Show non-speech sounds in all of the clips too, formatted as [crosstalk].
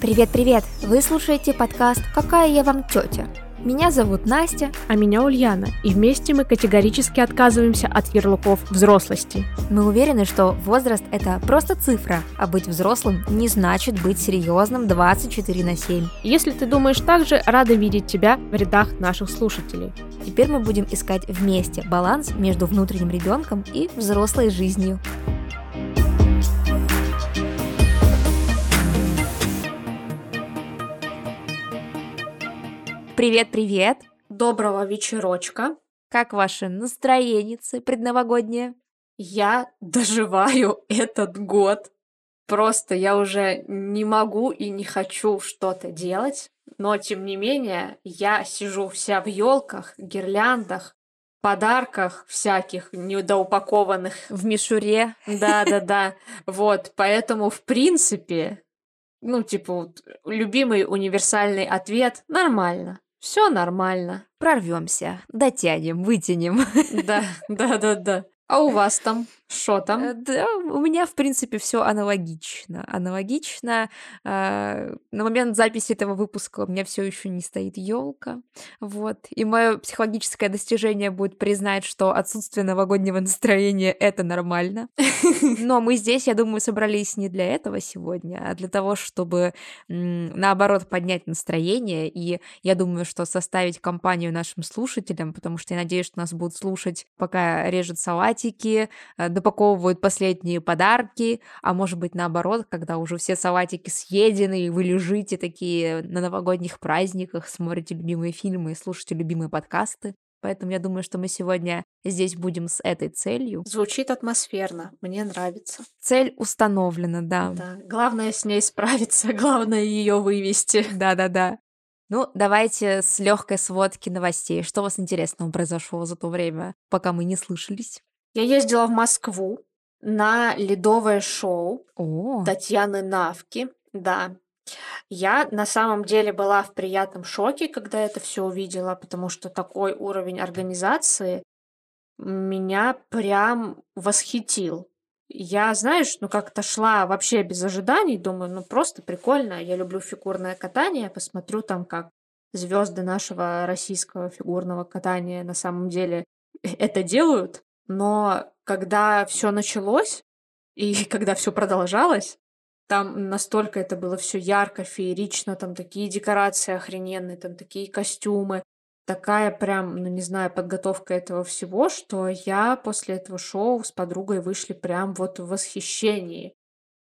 Привет-привет! Вы слушаете подкаст «Какая я вам тетя?». Меня зовут Настя. А меня Ульяна. И вместе мы категорически отказываемся от ярлыков взрослости. Мы уверены, что возраст – это просто цифра, а быть взрослым не значит быть серьезным 24 на 7. Если ты думаешь так же, рада видеть тебя в рядах наших слушателей. Теперь мы будем искать вместе баланс между внутренним ребенком и взрослой жизнью. Привет-привет! Доброго вечерочка! Как ваше настроение предновогоднее? Я доживаю [laughs] этот год. Просто я уже не могу и не хочу что-то делать, но тем не менее я сижу вся в елках, гирляндах, подарках всяких недоупакованных. В мишуре. Да-да-да. [laughs] Вот, поэтому, в принципе, ну, типа, вот, любимый универсальный ответ – нормально. Все нормально. Прорвемся, дотянем, вытянем. Да, [laughs] да, да, да. А у вас там? Что там? Э, да, у меня, в принципе, все аналогично. Аналогично. Э, на момент записи этого выпуска у меня все еще не стоит елка. Вот. И мое психологическое достижение будет признать, что отсутствие новогоднего [laughs] настроения это нормально. [laughs] Но мы здесь, я думаю, собрались не для этого сегодня, а для того, чтобы наоборот поднять настроение. И я думаю, что составить компанию нашим слушателям, потому что я надеюсь, что нас будут слушать, пока режут салатики, э, допаковывают последние подарки, а может быть наоборот, когда уже все салатики съедены, и вы лежите такие на новогодних праздниках, смотрите любимые фильмы и слушаете любимые подкасты. Поэтому я думаю, что мы сегодня здесь будем с этой целью. Звучит атмосферно, мне нравится. Цель установлена, да. Да, главное с ней справиться, [laughs] главное ее вывести. Да-да-да. Ну, давайте с легкой сводки новостей. Что у вас интересного произошло за то время, пока мы не слышались? Я ездила в Москву на ледовое шоу О, Татьяны Навки. Да. Я на самом деле была в приятном шоке, когда это все увидела, потому что такой уровень организации меня прям восхитил. Я, знаешь, ну как-то шла вообще без ожиданий, думаю, ну просто прикольно, я люблю фигурное катание, посмотрю там, как звезды нашего российского фигурного катания на самом деле [laughs] это делают. Но когда все началось и [laughs] когда все продолжалось, там настолько это было все ярко, феерично, там такие декорации охрененные, там такие костюмы, такая прям, ну не знаю, подготовка этого всего, что я после этого шоу с подругой вышли прям вот в восхищении.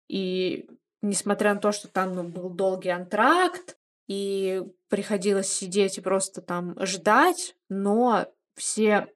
И несмотря на то, что там ну, был долгий антракт, и приходилось сидеть и просто там ждать, но все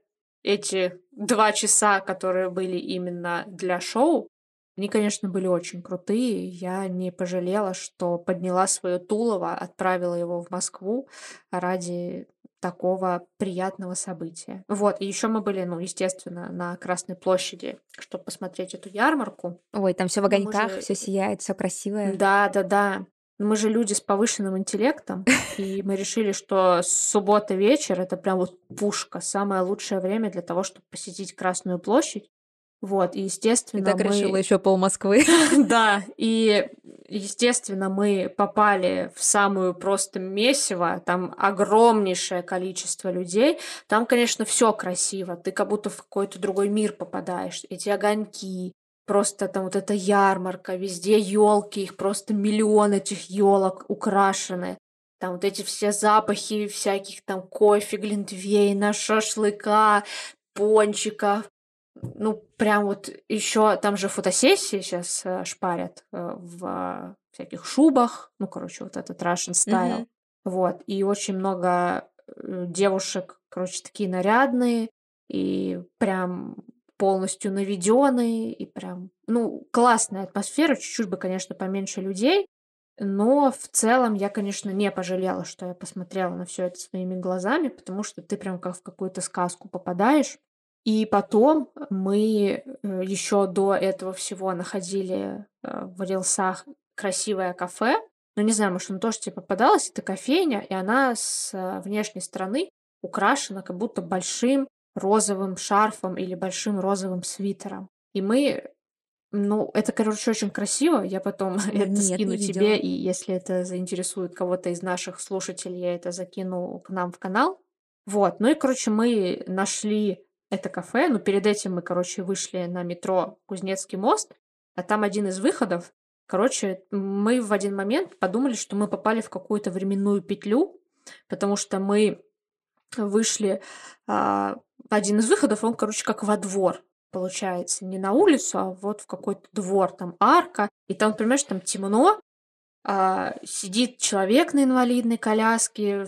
эти два часа, которые были именно для шоу, они, конечно, были очень крутые. Я не пожалела, что подняла свое Тулово, отправила его в Москву ради такого приятного события. Вот, и еще мы были, ну, естественно, на Красной площади, чтобы посмотреть эту ярмарку. ой, там все в огоньках, же... все сияет, все красивое. Да, да, да. Мы же люди с повышенным интеллектом, и мы решили, что суббота вечер это прям вот пушка, самое лучшее время для того, чтобы посетить Красную площадь. Вот, и естественно, и так мы... решила еще пол Москвы. [laughs] Да, и естественно, мы попали в самую просто месиво, там огромнейшее количество людей. Там, конечно, все красиво, ты как будто в какой-то другой мир попадаешь. Эти огоньки, Просто там вот эта ярмарка, везде елки, их просто миллион этих елок украшены. Там вот эти все запахи всяких там кофе, глинтвейна, шашлыка, пончиков. Ну, прям вот еще там же фотосессии сейчас э, шпарят э, в всяких шубах. Ну, короче, вот этот Russian style. Mm-hmm. Вот. И очень много э, девушек, короче, такие нарядные. И прям полностью наведенный и прям, ну, классная атмосфера, чуть-чуть бы, конечно, поменьше людей, но в целом я, конечно, не пожалела, что я посмотрела на все это своими глазами, потому что ты прям как в какую-то сказку попадаешь. И потом мы э, еще до этого всего находили э, в рилсах красивое кафе. Ну, не знаю, может, оно тоже тебе попадалось. Это кофейня, и она с э, внешней стороны украшена как будто большим розовым шарфом или большим розовым свитером. И мы Ну, это, короче, очень красиво. Я потом [laughs] это нет, скину не тебе, и если это заинтересует кого-то из наших слушателей, я это закину к нам в канал. Вот. Ну и, короче, мы нашли это кафе. Но перед этим мы, короче, вышли на метро Кузнецкий мост, а там один из выходов. Короче, мы в один момент подумали, что мы попали в какую-то временную петлю, потому что мы вышли, а, один из выходов, он, короче, как во двор получается. Не на улицу, а вот в какой-то двор, там арка. И там, понимаешь, там темно, а, сидит человек на инвалидной коляске,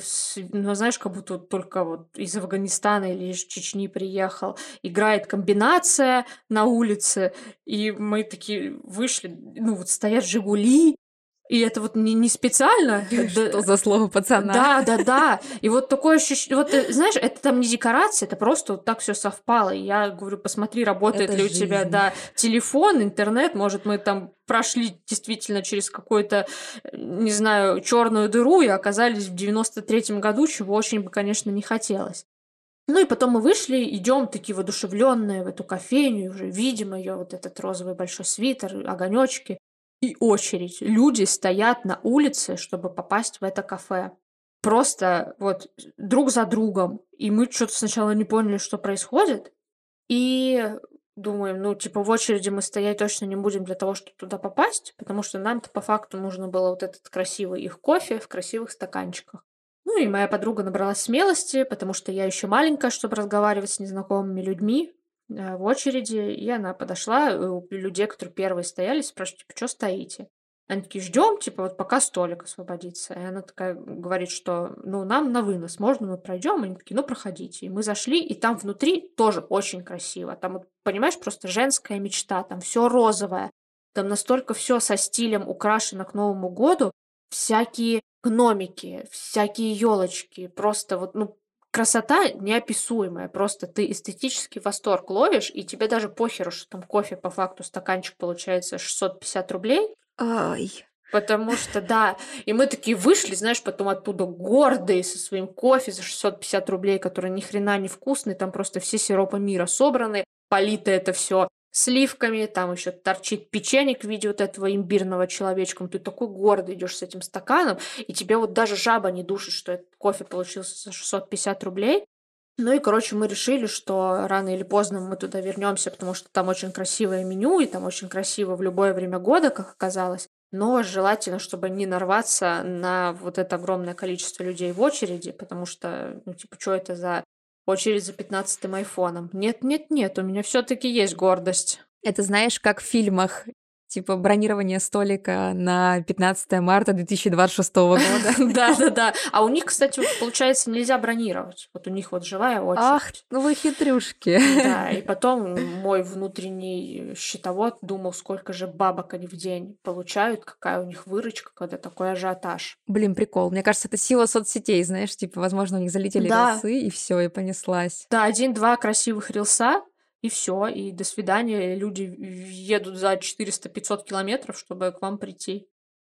ну, знаешь, как будто только вот из Афганистана или из Чечни приехал. Играет комбинация на улице, и мы такие вышли, ну вот стоят «Жигули», и это вот не, не специально. [laughs] Что за слово пацана? Да, [laughs] да, да. И вот такое ощущение, вот э, знаешь, это там не декорация, это просто вот так все совпало. И я говорю, посмотри, работает Это ли у тебя, да, телефон, интернет, может, мы там прошли действительно через какую-то, э, не знаю, черную дыру и оказались в 93-м году, чего очень бы, конечно, не хотелось. Ну и потом мы вышли, идем такие воодушевленные в эту кофейню, и уже видим ее, вот этот розовый большой свитер, огонечки. И очередь. Люди стоят на улице, чтобы попасть в это кафе. Просто вот друг за другом. И мы что-то сначала не поняли, что происходит. И думаем, ну, типа, в очереди мы стоять точно не будем для того, чтобы туда попасть, потому что нам-то по факту нужно было вот этот красивый их кофе в красивых стаканчиках. Ну и моя подруга набралась смелости, потому что я еще маленькая, чтобы разговаривать с незнакомыми людьми э, в очереди, и она подошла, э, у людей, которые первые стояли, спрашивает, типа, что стоите? Они такие, ждем, типа, вот пока столик освободится. И она такая говорит, что, ну, нам на вынос, можно мы пройдем? Они такие, ну, проходите. И мы зашли, и там внутри тоже очень красиво. Там, вот, понимаешь, просто женская мечта, там все розовое. Там настолько все со стилем украшено к Новому году, всякие гномики, всякие елочки, просто вот, ну, красота неописуемая. Просто ты эстетический восторг ловишь, и тебе даже похеру, что там кофе по факту стаканчик получается 650 рублей, Ай. Потому что, да, и мы такие вышли, знаешь, потом оттуда гордые со своим кофе за 650 рублей, который ни хрена не вкусный, там просто все сиропы мира собраны, полито это все сливками, там еще торчит печенье в виде вот этого имбирного человечка, ты такой гордый идешь с этим стаканом, и тебе вот даже жаба не душит, что этот кофе получился за 650 рублей. Ну и, короче, мы решили, что рано или поздно мы туда вернемся, потому что там очень красивое меню, и там очень красиво в любое время года, как оказалось. Но желательно, чтобы не нарваться на вот это огромное количество людей в очереди, потому что, ну, типа, что это за очередь за 15-м айфоном? Нет, нет, нет, у меня все-таки есть гордость. Это знаешь, как в фильмах, типа бронирование столика на 15 марта 2026 года. [laughs] Да, да, да. [laughs] А у них, кстати, получается, нельзя бронировать. Вот у них вот живая очередь. Ах, ну вы хитрюшки. Да, и [laughs] потом мой внутренний счетовод думал, сколько же бабок они в день получают, какая у них выручка, когда такой ажиотаж. Блин, прикол. Мне кажется, это сила соцсетей, знаешь, типа, возможно, у них залетели рилсы, и все, и понеслась. Да, один-два красивых рилса, и все, и до свидания. Люди едут за 400-500 километров, чтобы к вам прийти.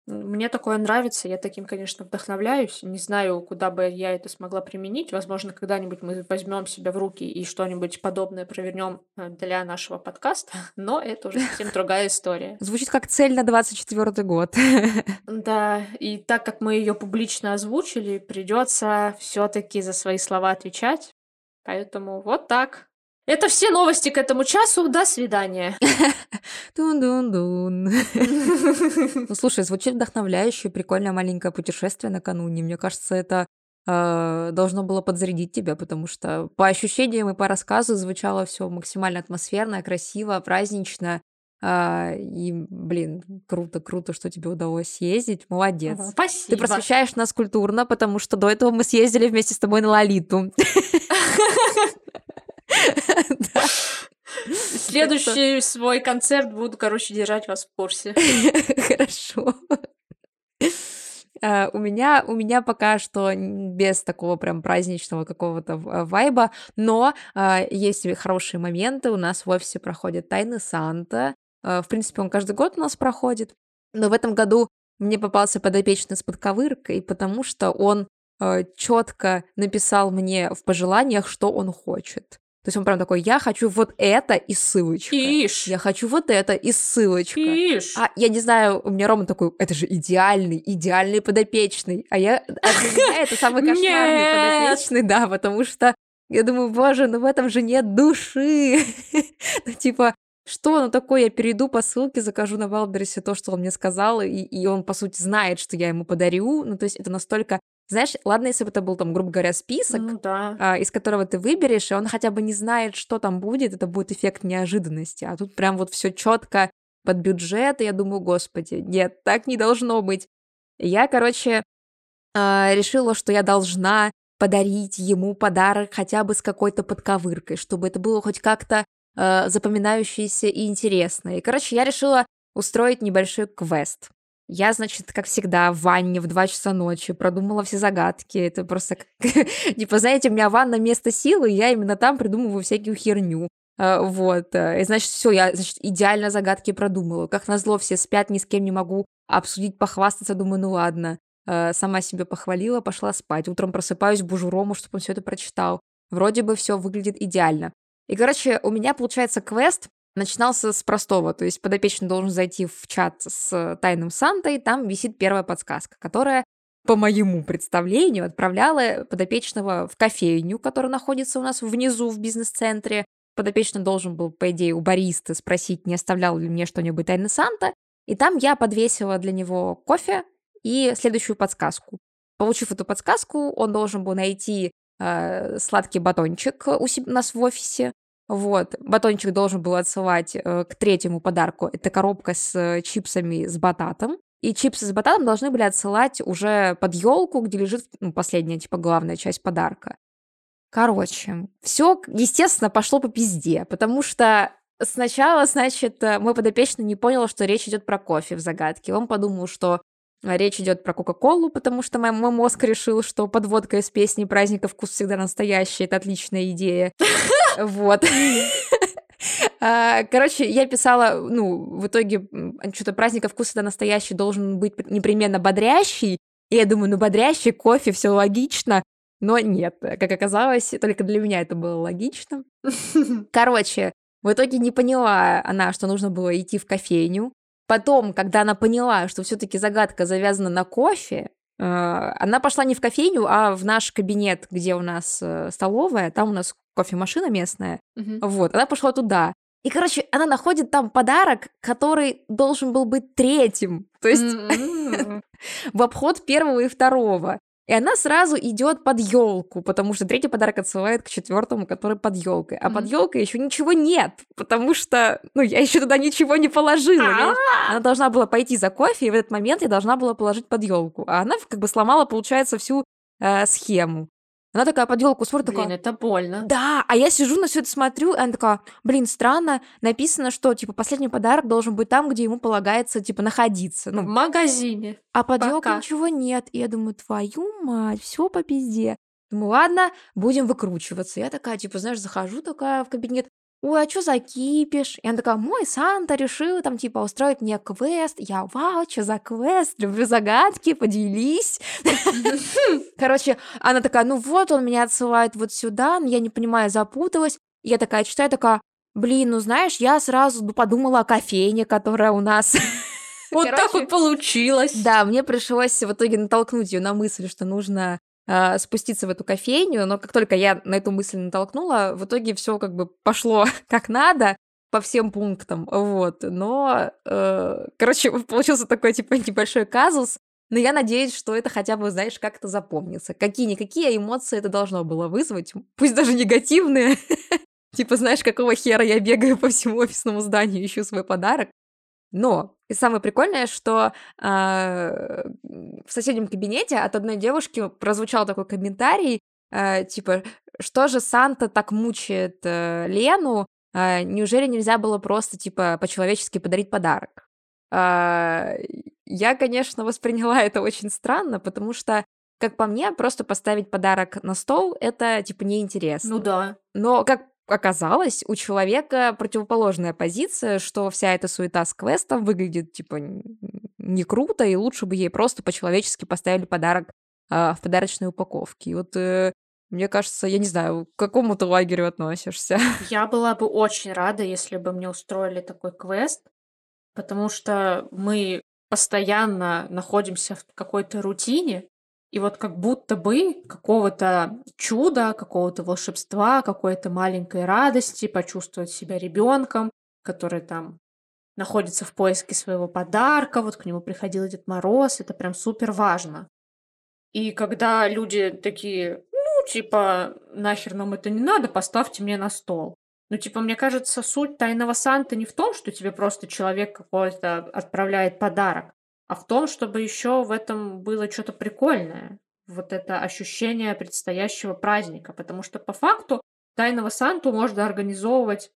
Мне такое нравится, я таким, конечно, вдохновляюсь. Не знаю, куда бы я это смогла применить. Возможно, когда-нибудь мы возьмем себя в руки и что-нибудь подобное провернем э, для нашего подкаста, [laughs] но это уже совсем [laughs] другая история. Звучит как цель на 24 год. [laughs] Да, и так как мы ее публично озвучили, придется все-таки за свои слова отвечать. Поэтому вот так. Это все новости к этому часу. До свидания. [laughs] Тун-дун-дун. Ну, слушай, звучит вдохновляюще, прикольное маленькое путешествие накануне. Мне кажется, это э, должно было подзарядить тебя, потому что по ощущениям и по рассказу звучало все максимально атмосферно, красиво, празднично. А, и, блин, круто, круто, что тебе удалось съездить. Молодец. Ага, Ты Спасибо. просвещаешь нас культурно, потому что до этого мы съездили вместе с тобой на Лолиту. [laughs] Следующий свой концерт буду, короче, держать вас в курсе. [laughs] Хорошо. А, У меня, у меня пока что без такого прям праздничного какого-то а, вайба, но а, есть хорошие моменты. У нас в офисе проходит Тайны Санта. А, В принципе, он каждый год у нас проходит. Но в этом году мне попался подопечный с подковыркой, потому что он четко написал мне в пожеланиях, что он хочет. То есть он прям такой, я хочу вот это и ссылочка. Ишь. Я хочу вот это и ссылочка. Ишь. А я не знаю, у меня Рома такой, это же идеальный, идеальный подопечный. А я, а для меня это самый кошмарный подопечный, да, потому что я думаю, боже, ну в этом же нет души. [laughs] Ну типа, что ну такое, я перейду по ссылке, закажу на Валбересе то, что он мне сказал, и, и он, по сути, знает, что я ему подарю. Ну то есть это настолько... Знаешь, ладно, если бы это был, там, грубо говоря, список, Ну да. а, из которого ты выберешь, и он хотя бы не знает, что там будет, это будет эффект неожиданности. А тут прям вот все четко под бюджет, и я думаю, господи, нет, так не должно быть. Я, короче, а, решила, что я должна подарить ему подарок хотя бы с какой-то подковыркой, чтобы это было хоть как-то э, запоминающееся и интересно. И, короче, я решила устроить небольшой квест. Я, значит, как всегда, в ванне в 2 часа ночи продумала все загадки. Это просто, [laughs] типа, знаете, у меня ванна место силы, и я именно там придумываю всякую херню. Э, Вот. э, И, значит, все, я, значит, идеально загадки продумала. Как назло, все спят, ни с кем не могу обсудить, похвастаться. Думаю, ну ладно. Э, Сама себе похвалила, пошла спать. Утром просыпаюсь, бужу Рому, чтобы он все это прочитал. Вроде бы все выглядит идеально. И, короче, у меня, получается, квест начинался с простого. То есть подопечный должен зайти в чат с тайным Сантой, там висит первая подсказка, которая, по моему представлению, отправляла подопечного в кофейню, которая находится у нас внизу в бизнес-центре. Подопечный должен был, по идее, у бариста спросить, не оставлял ли мне что-нибудь тайный Санта. И там я подвесила для него кофе и следующую подсказку. Получив эту подсказку, он должен был найти э, сладкий батончик у себя, у нас в офисе. Вот, батончик должен был отсылать э, к третьему подарку. Это коробка с э, чипсами с бататом. И чипсы с бататом должны были отсылать уже под елку, где лежит ну, последняя, типа, главная часть подарка. Короче, все, естественно, пошло по пизде, потому что сначала, значит, э, мой подопечный не понял, что речь идет про кофе в загадке. Он подумал, что речь идет про Кока-Колу, потому что мой, мой мозг решил, что подводка из песни праздника вкус всегда настоящий. Это отличная идея. Вот. [laughs] А, Короче, я писала, ну, в итоге что-то праздника вкус всегда настоящий должен быть непременно бодрящий. И я думаю, ну, бодрящий кофе, все логично. Но нет, как оказалось, только для меня это было логично. [laughs] Короче, в итоге не поняла она, что нужно было идти в кофейню. Потом, когда она поняла, что все-таки загадка завязана на кофе, э, она пошла не в кофейню, а в наш кабинет, где у нас э, столовая, там у нас кофемашина местная. Мгм. Вот, она пошла туда. И, короче, она находит там подарок, который должен был быть третьим. То есть [laughs] в обход первого и второго. И она сразу идет под елку, потому что третий подарок отсылает к четвертому, который под елкой. А под Мгм. елкой еще ничего нет, потому что, ну, я еще туда ничего не положила. Я- Она должна была пойти за кофе, и в этот момент я должна была положить под елку. А она как бы сломала, получается, всю э, схему. Она такая под елку смотрит, такая, Блин, это больно. да, а я сижу на все это смотрю, и она такая, блин, странно, написано, что, типа, последний подарок должен быть там, где ему полагается, типа, находиться. В Ну, магазине. а под елкой ничего нет. И я думаю, твою мать, все по пизде. Думаю, ладно, будем выкручиваться. Я такая, типа, знаешь, захожу такая в кабинет, ой, а что за кипиш? И она такая, мой Санта решил там, типа, устроить мне квест. Я, вау, что за квест? Люблю загадки, поделись. [laughs] Короче, она такая, ну вот, он меня отсылает вот сюда, но я не понимаю, запуталась. Я такая читаю, такая, блин, ну знаешь, я сразу подумала о кофейне, которая у нас [laughs] Вот так Короче, вот получилось. да, мне пришлось в итоге натолкнуть ее на мысль, что нужно а, спуститься в эту кофейню, но как только я на эту мысль натолкнула, в итоге все как бы пошло [laughs] как надо по всем пунктам, вот. Но, э, короче, [laughs] получился такой типа небольшой казус. Но я надеюсь, что это хотя бы, знаешь, как-то запомнится. Какие-никакие эмоции это должно было вызвать, пусть даже негативные. [laughs] Типа, знаешь, какого хера я бегаю по всему офисному зданию, ищу свой подарок. Но и самое прикольное, что а, в соседнем кабинете от одной девушки прозвучал такой комментарий, а, типа, что же Санта так мучает э, Лену? А, неужели нельзя было просто, типа, по-человечески подарить подарок? А, я, конечно, восприняла [laughs] это очень странно, потому что, как по мне, просто поставить подарок на стол — это, типа, неинтересно. Ну да. Но, как оказалось, у человека противоположная позиция, что вся эта суета с квестом выглядит, типа, не круто, и лучше бы ей просто по-человечески поставили подарок а, в подарочной упаковке. И вот э, Мне кажется, я не знаю, к какому ты лагерю относишься. [laughs] Я была бы очень рада, если бы мне устроили такой квест, потому что мы постоянно находимся в какой-то рутине, и вот как будто бы какого-то чуда, какого-то волшебства, какой-то маленькой радости почувствовать себя ребенком, который там находится в поиске своего подарка, вот к нему приходил Дед Мороз, это прям супер важно. И когда люди такие, ну, типа, нахер нам это не надо, поставьте мне на стол. Ну, типа, мне кажется, суть тайного Санта не в том, что тебе просто человек какой-то отправляет подарок, а в том, чтобы еще в этом было что-то прикольное. Вот это ощущение предстоящего праздника. Потому что по факту тайного Санту можно организовывать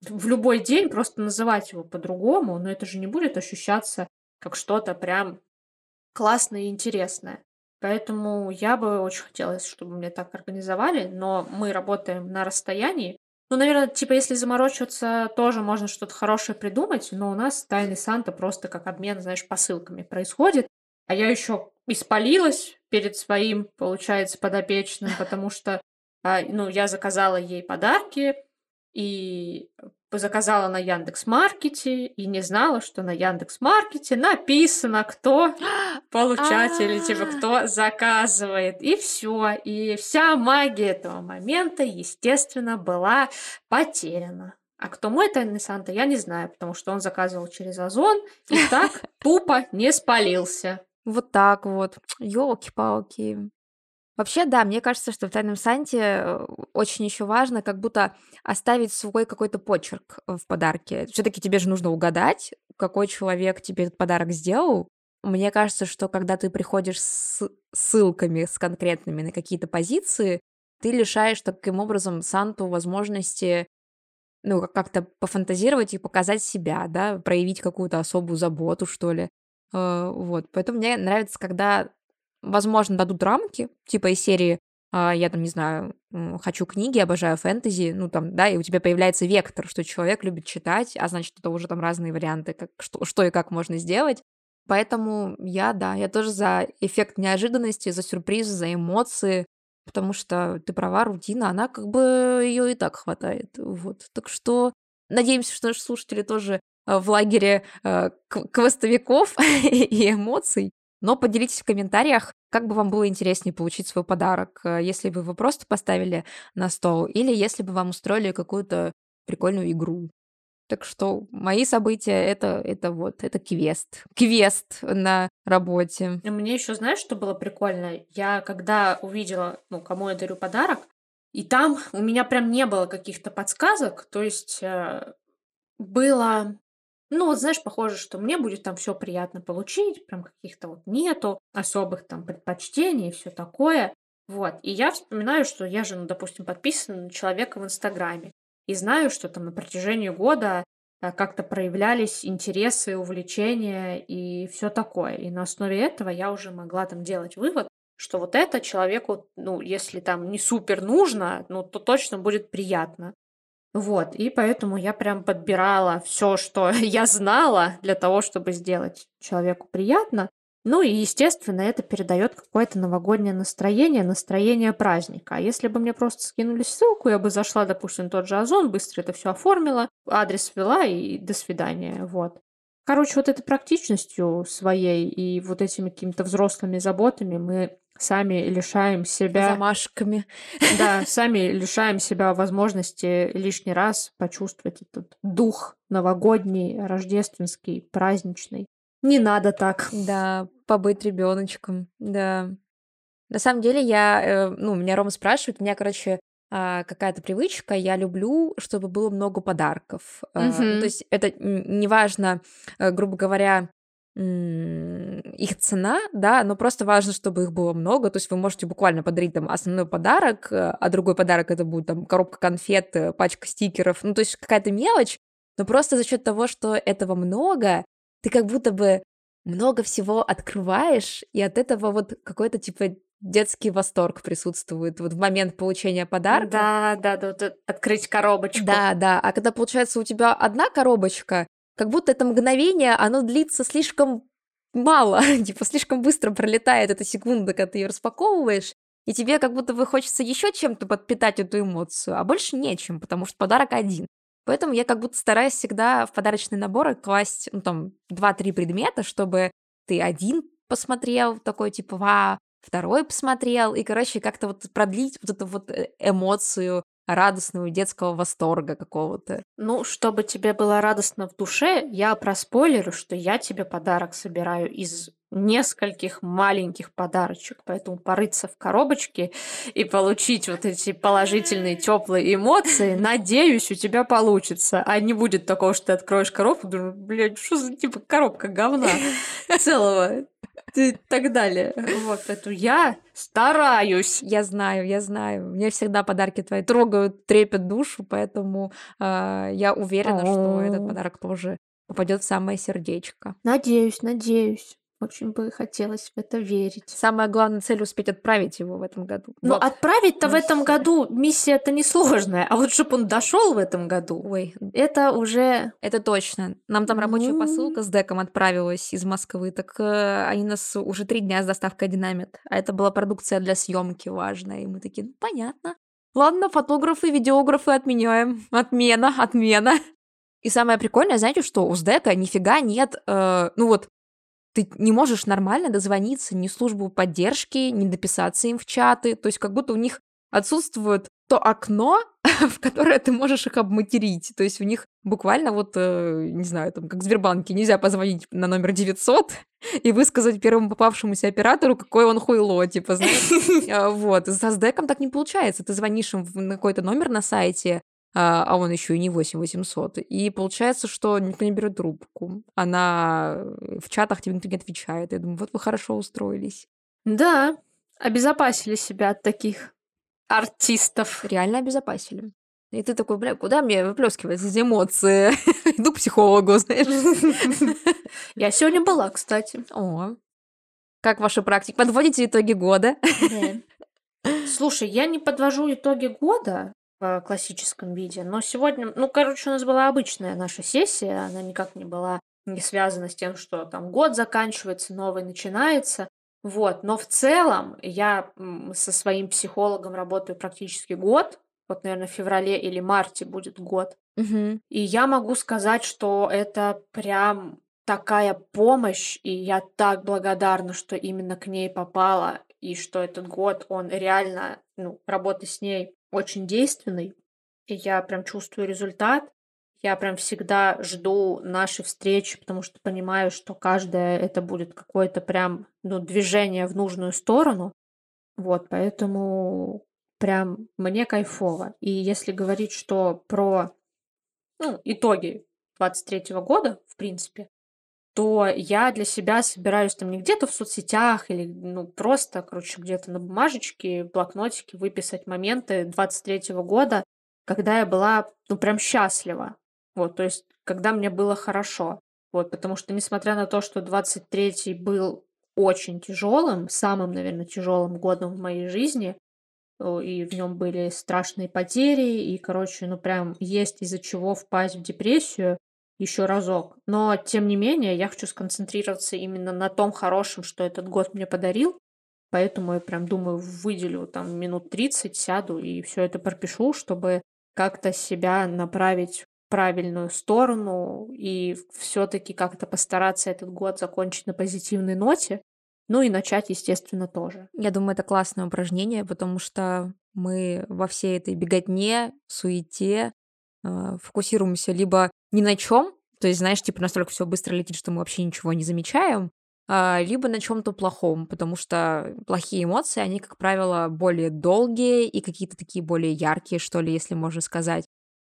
в любой день, просто называть его по-другому, но это же не будет ощущаться как что-то прям классное и интересное. Поэтому я бы очень хотела, чтобы мне так организовали, но мы работаем на расстоянии. Ну, наверное, типа, если заморочиваться, тоже можно что-то хорошее придумать, но у нас тайный Санта просто как обмен, знаешь, посылками происходит. А я еще испалилась перед своим, получается, подопечным, потому что, а, ну, я заказала ей подарки, и заказала на Яндекс Маркете и не знала, что на Яндекс Маркете написано, кто [gasps] получатель, типа А. кто заказывает, и все, и вся магия этого момента, естественно, была потеряна. А кто мой тайный Санта, я не знаю, потому что он заказывал через Озон и [laughs] так тупо не спалился. Вот так вот. Ёлки-палки. Вообще, да, мне кажется, что в «Тайном Санте» э, очень еще важно как будто оставить свой какой-то почерк в подарке. все таки тебе же нужно угадать, какой человек тебе этот подарок сделал. Мне кажется, что когда ты приходишь с ссылками, с конкретными на какие-то позиции, ты лишаешь таким образом Санту возможности, ну, как- как-то пофантазировать и показать себя, да, проявить какую-то особую заботу, что ли. Э, вот. Поэтому мне нравится, когда Возможно, дадут рамки, типа из серии, а, я там, не знаю, хочу книги, обожаю фэнтези, ну там, да, и у тебя появляется вектор, что человек любит читать, а значит, это уже там разные варианты, как, что, что и как можно сделать. Поэтому я, да, я тоже за эффект неожиданности, за сюрпризы, за эмоции, потому что ты права, рутина, она как бы ее и так хватает. Вот. Так что надеемся, что наши слушатели тоже э, в лагере э, квестовиков [laughs] и эмоций. Но поделитесь в комментариях, как бы вам было интереснее получить свой подарок, э, если бы вы просто поставили на стол или если бы вам устроили какую-то прикольную игру. Так что мои события это, это вот, это квест. Квест на работе. Мне еще, знаешь, что было прикольно? Я когда увидела, ну, кому я дарю подарок, и там у меня прям не было каких-то подсказок, то есть э, было, ну, вот знаешь, похоже, что мне будет там все приятно получить, прям каких-то вот нету особых там предпочтений и все такое. Вот. И я вспоминаю, что я же, ну, допустим, подписана на человека в Инстаграме. И знаю, что там на протяжении года а, как-то проявлялись интересы, увлечения и все такое. И на основе этого я уже могла там делать вывод, что вот это человеку, ну, если там не супер нужно, ну, то точно будет приятно. Вот, и поэтому я прям подбирала все, что [laughs] я знала для того, чтобы сделать человеку приятно. Ну и, естественно, это передает какое-то новогоднее настроение, настроение праздника. А если бы мне просто скинули ссылку, я бы зашла, допустим, в тот же Озон, быстро это все оформила, адрес ввела и до свидания. Вот. Короче, вот этой практичностью своей и вот этими какими-то взрослыми заботами мы сами лишаем себя Замашками. да, [laughs] сами лишаем себя возможности лишний раз почувствовать этот дух новогодний, рождественский, праздничный. Не надо так. Да, побыть ребеночком, да. На самом деле я, э, ну, меня Рома спрашивает, у меня, короче, а, какая-то привычка, я люблю, чтобы было много подарков. Ну, то есть это неважно, э, грубо говоря, их цена, да, но просто важно, чтобы их было много. То есть вы можете буквально подарить там основной подарок, э, а другой подарок это будет там коробка конфет, э, пачка стикеров, ну то есть какая-то мелочь, но просто за счет того, что этого много, ты как будто бы много всего открываешь, и от этого вот какой-то типа детский восторг присутствует вот в момент получения подарка. Да, да, да, вот открыть коробочку. Да, да. А когда получается у тебя одна коробочка, как будто это мгновение, оно длится слишком мало, [laughs] типа слишком быстро пролетает эта секунда, когда ты ее распаковываешь, и тебе как будто бы хочется еще чем-то подпитать эту эмоцию, а больше нечем, потому что подарок один. Поэтому я как будто стараюсь всегда в подарочные наборы класть, ну, там, 2-3 предмета, чтобы ты один посмотрел, такой, типа, ва, второй посмотрел, и, короче, как-то вот продлить вот эту вот э, эмоцию радостного детского восторга какого-то. Ну, чтобы тебе было радостно в душе, я проспойлерю, что я тебе подарок собираю из нескольких маленьких подарочек, поэтому порыться в коробочке и получить вот эти положительные теплые эмоции, надеюсь, у тебя получится. А не будет такого, что ты откроешь коробку, думаешь, блядь, что за типа коробка говна [laughs] целого и так далее. Вот, поэтому я стараюсь. Я знаю, я знаю. Мне всегда подарки твои трогают, трепят душу, поэтому э, я уверена, что этот подарок тоже попадет в самое сердечко. Надеюсь, надеюсь. Очень бы хотелось в это верить. Самая главная цель успеть отправить его в этом году. Ну, вот. отправить-то в этом году миссия-то несложная, а вот чтобы он дошел в этом году, ой, это уже... Это точно. Нам там рабочая ну... посылка с деком отправилась из Москвы, так э, они нас уже три дня с доставкой динамит. А это была продукция для съемки важная, и мы такие, ну, понятно. Ладно, фотографы, видеографы отменяем. Отмена, отмена. И самое прикольное, знаете, что у СДЭКа нифига нет, э, ну вот, ты не можешь нормально дозвониться ни в службу поддержки, ни дописаться им в чаты. То есть как будто у них отсутствует то окно, [laughs] в которое ты можешь их обматерить. То есть у них буквально вот, э, не знаю, там, как в Сбербанке, нельзя позвонить на номер 900 [laughs] и высказать первому попавшемуся оператору, какой он хуйло, типа, знаешь. [laughs] А, вот. Со SDEC так не получается. Ты звонишь им на какой-то номер на сайте, а, а он еще и не 8800. И получается, что никто не берет трубку. Она в чатах тебе никто не отвечает. Я думаю, вот вы хорошо устроились. Да, обезопасили себя от таких артистов. Реально обезопасили. И ты такой, бля, куда мне выплескивать эти эмоции? [laughs] Иду к психологу, знаешь. [laughs] [laughs] Я сегодня была, кстати. О, как ваша практика? Подводите итоги года? Слушай, я не подвожу итоги года, в классическом виде. Но сегодня, ну, короче, у нас была обычная наша сессия, она никак не была не связана с тем, что там год заканчивается, новый начинается. Вот, но в целом я со своим психологом работаю практически год. Вот, наверное, в феврале или марте будет год. Угу. И я могу сказать, что это прям такая помощь, и я так благодарна, что именно к ней попала, и что этот год, он реально, ну, работа с ней очень действенный, и я прям чувствую результат. Я прям всегда жду нашей встречи, потому что понимаю, что каждое это будет какое-то прям ну, движение в нужную сторону. Вот, поэтому прям мне кайфово. И если говорить, что про ну, итоги 23 года, в принципе, то я для себя собираюсь там не где-то в соцсетях или ну просто, короче, где-то на бумажечке, блокнотике выписать моменты 23 года, когда я была, ну, прям счастлива. Вот, то есть, когда мне было хорошо. Вот, потому что, несмотря на то, что 23-й был очень тяжелым, самым, наверное, тяжелым годом в моей жизни, и в нем были страшные потери, и, короче, ну прям есть из-за чего впасть в депрессию, еще разок. Но, тем не менее, я хочу сконцентрироваться именно на том хорошем, что этот год мне подарил. Поэтому я прям думаю, выделю там минут 30, сяду и все это пропишу, чтобы как-то себя направить в правильную сторону и все-таки как-то постараться этот год закончить на позитивной ноте. Ну и начать, естественно, тоже. Я думаю, это классное упражнение, потому что мы во всей этой беготне, суете э, фокусируемся либо ни на чем, то есть, знаешь, типа настолько все быстро летит, что мы вообще ничего не замечаем, а, либо на чем-то плохом, потому что плохие эмоции, они, как правило, более долгие и какие-то такие более яркие, что ли, если можно сказать.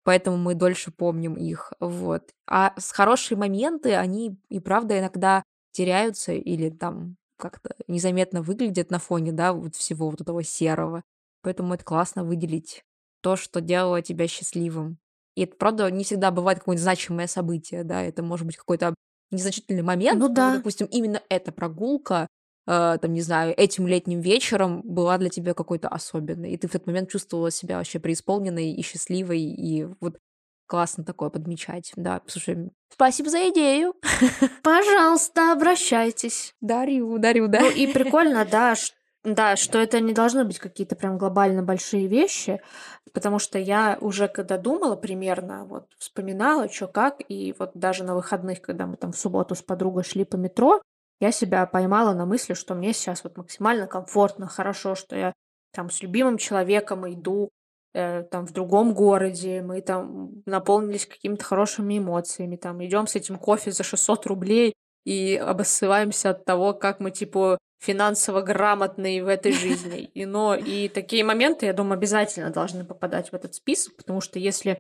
Поэтому мы дольше помним их. Вот. А с хорошие моменты, они и правда иногда теряются или там как-то незаметно выглядят на фоне, да, вот всего вот этого серого. Поэтому это классно выделить то, что делало тебя счастливым. И это, правда, не всегда бывает какое-нибудь значимое событие, да, это может быть какой-то незначительный момент. Ну да. допустим, именно эта прогулка, э, там, не знаю, этим летним вечером была для тебя какой-то особенной, и ты в этот момент чувствовала себя вообще преисполненной и счастливой, и вот классно такое подмечать. Да, слушай, спасибо за идею. [laughs] Пожалуйста, обращайтесь. Дарю, дарю, да. Ну и прикольно, да, [laughs] Да, что это не должны быть какие-то прям глобально большие вещи, потому что я уже когда думала примерно, вот вспоминала, чё как, и вот даже на выходных, когда мы там в субботу с подругой шли по метро, я себя поймала на мысли, что мне сейчас вот максимально комфортно, хорошо, что я там с любимым человеком иду, э, там в другом городе, мы там наполнились какими-то хорошими эмоциями, там идем с этим кофе за 600 рублей и обоссываемся от того, как мы типа финансово грамотные в этой жизни. [laughs] И, но и такие моменты, я думаю, обязательно должны попадать в этот список, потому что если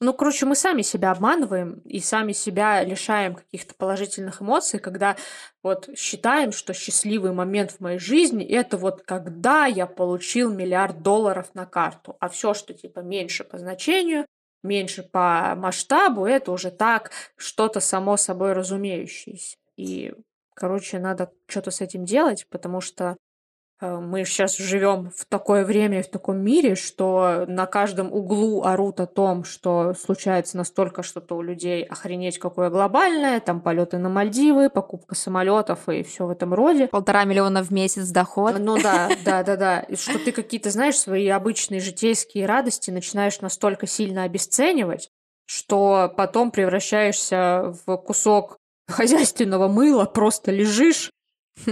ну, короче, мы сами себя обманываем и сами себя лишаем каких-то положительных эмоций, когда вот считаем, что счастливый момент в моей жизни это вот когда я получил миллиард долларов на карту, а все, что типа меньше по значению, меньше по масштабу, это уже так что-то само собой разумеющееся. И, короче, надо что-то с этим делать, потому что Э, мы сейчас живем в такое время и в таком мире, что на каждом углу орут о том, что случается настолько что-то у людей охренеть какое глобальное, там полеты на Мальдивы, покупка самолетов и все в этом роде. Полтора миллиона в месяц доход. Ну да, [laughs] да, да, да. И что ты какие-то, знаешь, свои обычные житейские радости начинаешь настолько сильно обесценивать, что потом превращаешься в кусок хозяйственного мыла, просто лежишь. [laughs]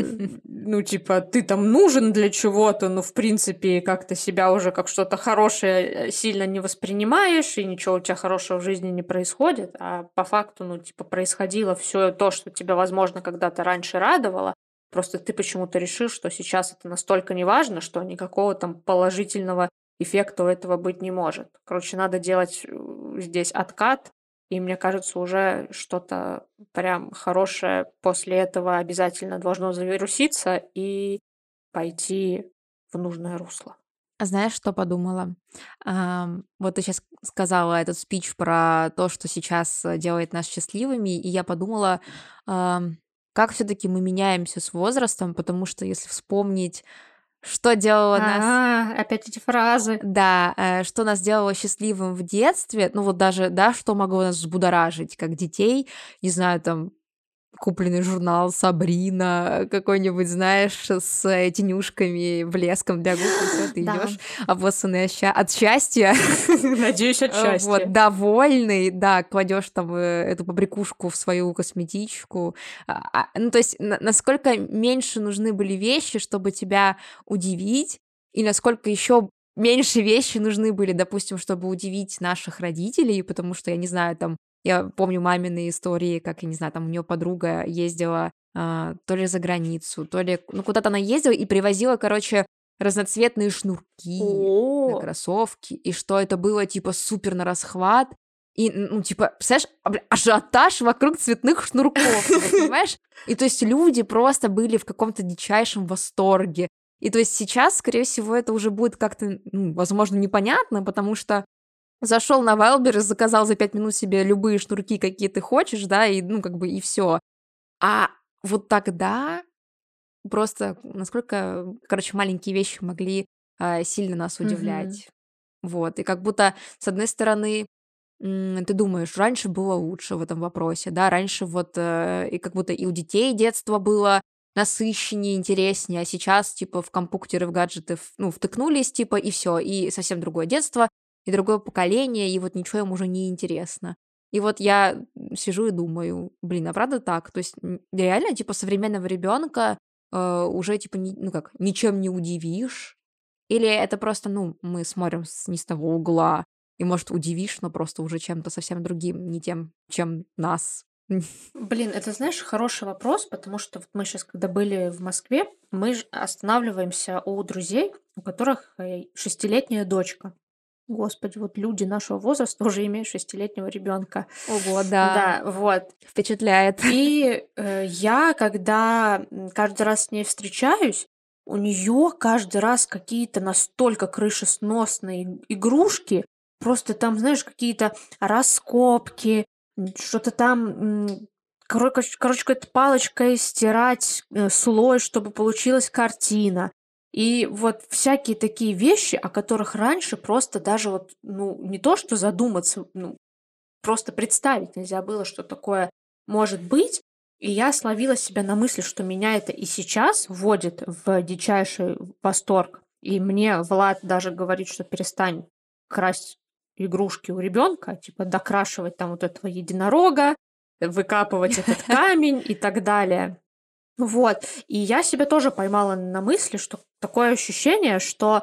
Ну, типа, ты там нужен для чего-то, но, в принципе, как-то себя уже как что-то хорошее э, сильно не воспринимаешь, и ничего у тебя хорошего в жизни не происходит, а по факту, ну, типа, происходило все то, что тебя, возможно, когда-то раньше радовало, просто ты почему-то решил, что сейчас это настолько неважно, что никакого там положительного эффекта у этого быть не может. Короче, надо делать э, здесь откат, и мне кажется, уже что-то прям хорошее после этого обязательно должно завируситься и пойти в нужное русло. А знаешь, что подумала? Вот ты сейчас сказала этот спич про то, что сейчас э, делает нас счастливыми, и я подумала, как все-таки мы меняемся с возрастом, потому что если вспомнить что делало нас... А, опять эти фразы. Да, э, что нас делало счастливым в детстве, ну вот даже, да, что могло нас взбудоражить, как детей, не знаю, там, купленный журнал Сабрина, какой-нибудь, знаешь, с тенюшками, блеском для губ, и все, ты Да. идешь обоссанный от счастья, [laughs] Надеюсь, от Э, счастья. Вот, довольный, да, кладешь там э, эту побрякушку в свою косметичку. А, а, ну, то есть, на- насколько меньше нужны были вещи, чтобы тебя удивить, и насколько еще меньше вещи нужны были, допустим, чтобы удивить наших родителей, потому что, я не знаю, там, я помню мамины истории, как, я не знаю, там у нее подруга ездила а, то ли за границу, то ли, ну, куда-то она ездила и привозила, короче, разноцветные шнурки на О, кроссовки, и что это было, типа, супер на расхват, и, ну, типа, представляешь, а, ажиотаж вокруг цветных шнурков, [laughs] понимаешь? И то есть люди просто были в каком-то дичайшем восторге. И то есть сейчас, скорее всего, это уже будет как-то, ну, возможно, непонятно, потому что зашел на Wildberries, заказал за 5 минут себе любые шнурки, какие ты хочешь, да, и, ну, как бы, и все. А вот тогда просто насколько, короче, маленькие вещи могли а, сильно нас удивлять. Вот, и как будто, с одной стороны, ты думаешь, раньше было лучше в этом вопросе, да, раньше вот, э, и как будто и у детей детство было насыщеннее, интереснее, а сейчас, типа, в компьютеры, в гаджеты, ну, втыкнулись, типа, и все, и совсем другое детство, и другое поколение, и вот ничего им уже не интересно. И вот я сижу и думаю, блин, а правда так? То есть реально, типа, современного ребенка э, уже, типа, ни- ну как, ничем не удивишь, или это просто, ну, мы смотрим с не с того угла, и, может, удивишь, но просто уже чем-то совсем другим, не тем, чем нас. Блин, это, знаешь, хороший вопрос, потому что вот мы сейчас, когда были в Москве, мы останавливаемся у друзей, у которых э, шестилетняя дочка. Господи, вот люди нашего возраста уже имеют шестилетнего ребенка. Ого, да, Да, вот. впечатляет. И э, я, когда каждый раз с ней встречаюсь, у нее каждый раз какие-то настолько крышесносные игрушки, просто там, знаешь, какие-то раскопки, что-то там, м, коро- коч- короче, какой-то палочкой стирать э, слой, чтобы получилась картина. И вот всякие такие вещи, о которых раньше просто даже вот, ну, не то что задуматься, ну, просто представить нельзя было, что такое может быть. И я словила себя на мысли, что меня это и сейчас вводит в дичайший восторг. И мне Влад даже говорит, что перестань красть игрушки у ребенка, типа докрашивать там вот этого единорога, выкапывать этот [laughs] камень и так далее. Вот. И я себя тоже поймала на мысли, что такое ощущение, что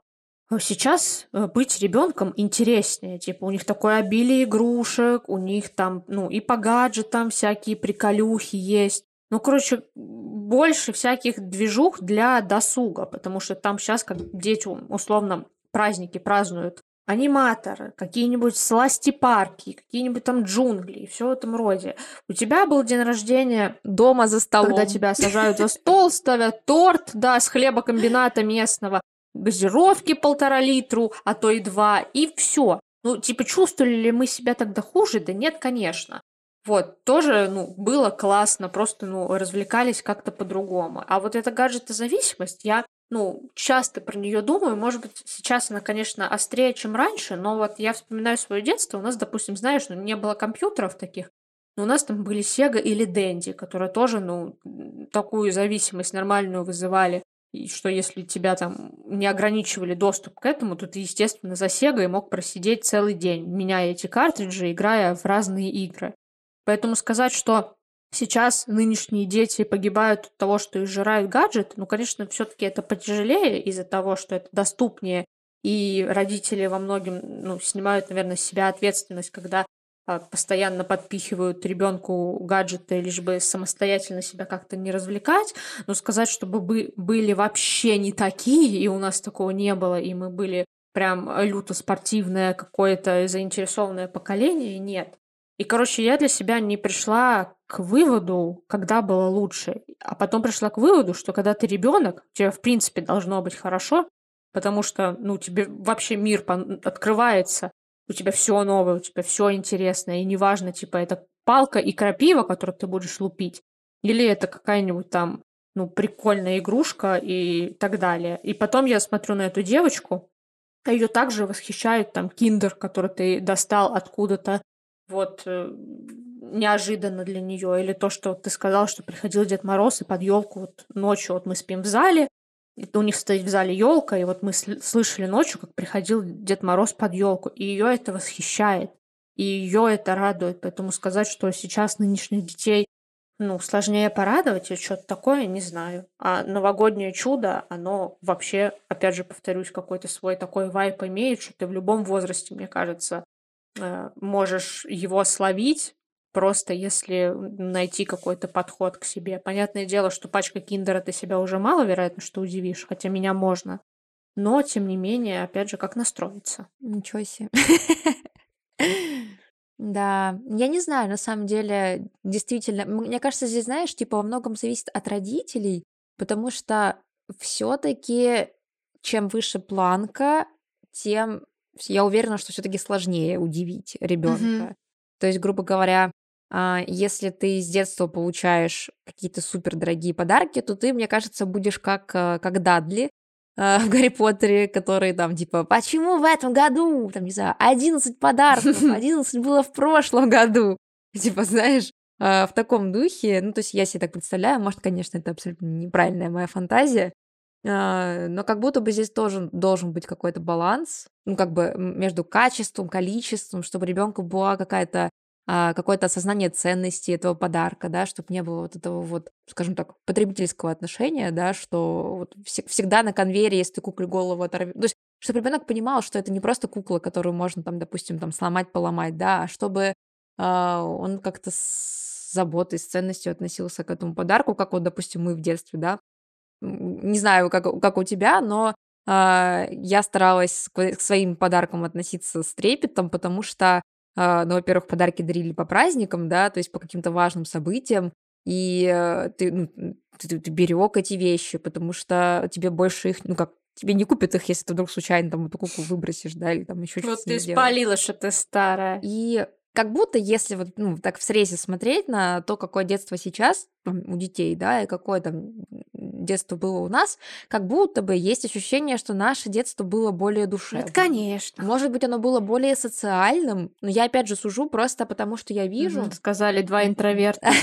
сейчас э, быть ребенком интереснее. Типа у них такое обилие игрушек, у них там, ну, и по гаджетам всякие приколюхи есть. Ну, короче, больше всяких движух для досуга, потому что там сейчас, как дети условно праздники празднуют, аниматоры, какие-нибудь сласти-парки, какие-нибудь там джунгли и все в этом роде. У тебя был день рождения дома за столом. Когда тебя [laughs] сажают за стол, ставят торт, да, с хлебокомбината местного, газировки полтора литру, а то и два, и все. Ну, типа, чувствовали ли мы себя тогда хуже? Да нет, конечно. Вот, тоже, ну, было классно, просто, ну, развлекались как-то по-другому. А вот эта гаджетозависимость, я ну, часто про нее думаю. Может быть, сейчас она, конечно, острее, чем раньше, но вот я вспоминаю свое детство. У нас, допустим, знаешь, ну, не было компьютеров таких, но у нас там были Sega или Dendy, которые тоже, ну, такую зависимость нормальную вызывали. И что если тебя там не ограничивали доступ к этому, то ты, естественно, за Sega и мог просидеть целый день, меняя эти картриджи, играя в разные игры. Поэтому сказать, что сейчас нынешние дети погибают от того, что изжирают гаджет, ну, конечно, все-таки это потяжелее из-за того, что это доступнее, и родители во многом ну, снимают, наверное, с себя ответственность, когда а, постоянно подпихивают ребенку гаджеты, лишь бы самостоятельно себя как-то не развлекать, но сказать, чтобы бы были вообще не такие, и у нас такого не было, и мы были прям люто спортивное какое-то заинтересованное поколение, нет. И, короче, я для себя не пришла к выводу, когда было лучше, а потом пришла к выводу, что когда ты ребенок, тебе в принципе должно быть хорошо, потому что, ну, тебе вообще мир открывается, у тебя все новое, у тебя все интересное, и неважно, типа, это палка и крапива, которую ты будешь лупить, или это какая-нибудь там, ну, прикольная игрушка и так далее. И потом я смотрю на эту девочку, а ее также восхищает там киндер, который ты достал откуда-то, вот э, неожиданно для нее, или то, что ты сказал, что приходил Дед Мороз и под елку вот ночью, вот мы спим в зале, и у них стоит в зале елка, и вот мы слышали ночью, как приходил Дед Мороз под елку, и ее это восхищает, и ее это радует, поэтому сказать, что сейчас нынешних детей ну, сложнее порадовать или что-то такое, не знаю. А новогоднее чудо, оно вообще, опять же, повторюсь, какой-то свой такой вайп имеет, что ты в любом возрасте, мне кажется, Э, можешь его словить, просто если найти какой-то подход к себе. Понятное дело, что пачка киндера ты себя уже маловероятно, что удивишь, хотя меня можно. Но, тем не менее, опять же, как настроиться. Ничего себе. [laughs] Да, я не знаю, на самом деле, действительно, мне кажется, здесь, знаешь, типа во многом зависит от родителей, потому что все-таки чем выше планка, тем я уверена, что все-таки сложнее удивить ребенка. Мгм. То есть, грубо говоря, а, если ты с детства получаешь какие-то супер дорогие подарки, то ты, мне кажется, будешь как, э, как Дадли а, [laughs] в Гарри Поттере, который там типа, почему в этом году, там, не знаю, 11 подарков, [laughs] 11 было в прошлом году. Типа, знаешь, а, в таком духе, ну, то есть я себе так представляю, может, конечно, это абсолютно неправильная моя фантазия, но как будто бы здесь тоже должен быть какой-то баланс, ну, как бы между качеством, количеством, чтобы ребенку была какая-то а, какое-то осознание ценности этого подарка, да, чтобы не было вот этого вот, скажем так, потребительского отношения, да, что вот всегда на конвейере, если ты кукле голову оторвешь, то есть чтобы ребенок понимал, что это не просто кукла, которую можно там, допустим, там сломать, поломать, да, а чтобы а, он как-то с заботой, с ценностью относился к этому подарку, как вот, допустим, мы в детстве, да, не знаю, как, как у тебя, но э, я старалась к, своим подаркам относиться с трепетом, потому что, э, ну, во-первых, подарки дарили по праздникам, да, то есть по каким-то важным событиям, и э, ты, ну, ты, ты берег эти вещи, потому что тебе больше их, ну, как тебе не купят их, если ты вдруг случайно там эту куклу выбросишь, да, или там еще что-то. Вот ты спалила, что ты старая. И как будто, если вот, ну, так в срезе смотреть на то, какое детство сейчас у детей, да, и какое там детство было у нас, как будто бы есть ощущение, что наше детство было более Это душевным. конечно. Может быть, оно было более социальным, но я опять же сужу просто потому, что я вижу. Мгм. Сказали два интроверта. [laughs]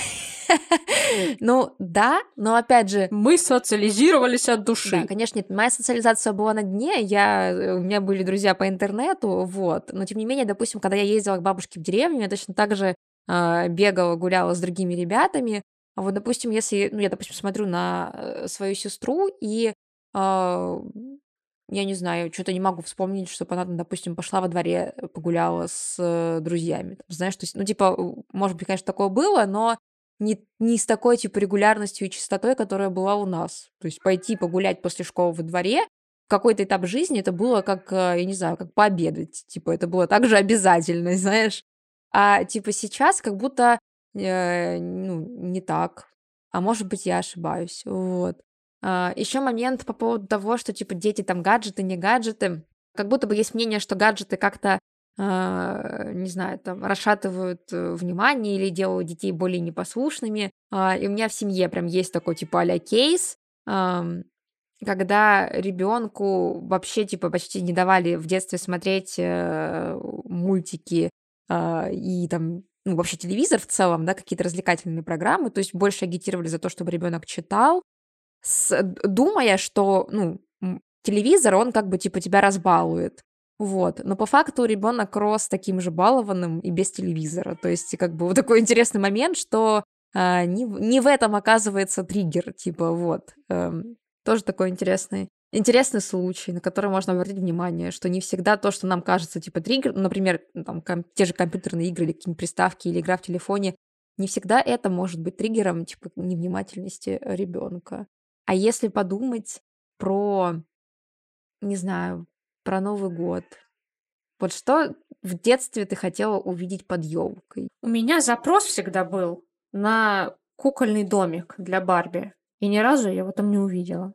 Ну да, но опять же, Мы социализировались от да, души. конечно, нет, моя социализация была на дне, я, э, у меня были друзья по интернету, вот, но тем не менее, допустим, когда я ездила к бабушке в деревню, я точно так же а, бегала, гуляла с другими ребятами, а вот, допустим, если, ну, я, допустим, смотрю на э, свою сестру, и а, я не знаю, что-то не могу вспомнить, чтобы она, допустим, пошла во дворе, э, погуляла с э, друзьями. Там, знаешь, то есть, ну, типа, может быть, конечно, такое было, но не, не с такой, типа, регулярностью и частотой, которая была у нас. То есть пойти погулять после школы во дворе в какой-то этап жизни это было как, э, я не знаю, как пообедать. Типа, это было также обязательно, [laughs] знаешь. А, типа, сейчас как будто, э, ну, не так. А может быть, я ошибаюсь. Вот. еще момент по поводу того, что, типа, дети там гаджеты, не гаджеты. Как будто бы есть мнение, что гаджеты как-то, а, не знаю, там, расшатывают э, внимание или делают детей более непослушными. А, и у меня в семье прям есть такой, типа, а кейс, когда ребенку вообще, типа, почти не давали в детстве смотреть э, мультики а, и там, ну, вообще телевизор в целом, да, какие-то развлекательные программы, то есть больше агитировали за то, чтобы ребенок читал, с, д- думая, что, ну, телевизор, он как бы, типа, тебя разбалует. Вот. Но по факту ребенок рос таким же балованным и без телевизора. То есть, как бы, вот такой интересный момент, что а, не, не в этом оказывается триггер, типа, вот. Эм, тоже такой интересный, интересный случай, на который можно обратить внимание, что не всегда то, что нам кажется, типа, триггер, ну, например, там, те же компьютерные игры или какие-нибудь приставки или игра в телефоне, не всегда это может быть триггером, типа, невнимательности ребенка. А если подумать про, не знаю, про Новый год, вот что в детстве ты хотела увидеть под елкой? У меня запрос всегда был на кукольный домик для Барби. И ни разу я его там не увидела.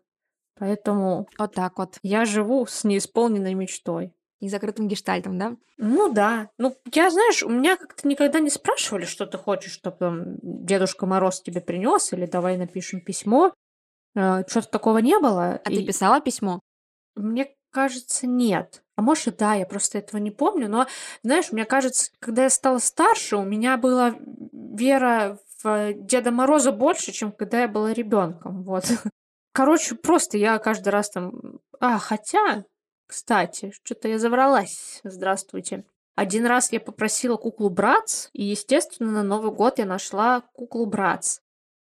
Поэтому Вот так вот. я живу с неисполненной мечтой. И закрытым гештальтом, да? Ну да. Ну, я, знаешь, у меня как-то никогда не спрашивали, что ты хочешь, чтобы там Дедушка Мороз тебе принес, или давай напишем письмо. Что-то такого не было. А И ты писала письмо? Мне кажется, нет. А может и да, я просто этого не помню. Но, знаешь, мне кажется, когда я стала старше, у меня была вера в Деда Мороза больше, чем когда я была ребенком. Вот. [laughs] Короче, просто я каждый раз там... А, хотя, кстати, что-то я завралась. Здравствуйте. Один раз я попросила куклу Братс, и, естественно, на Новый год я нашла куклу Братс.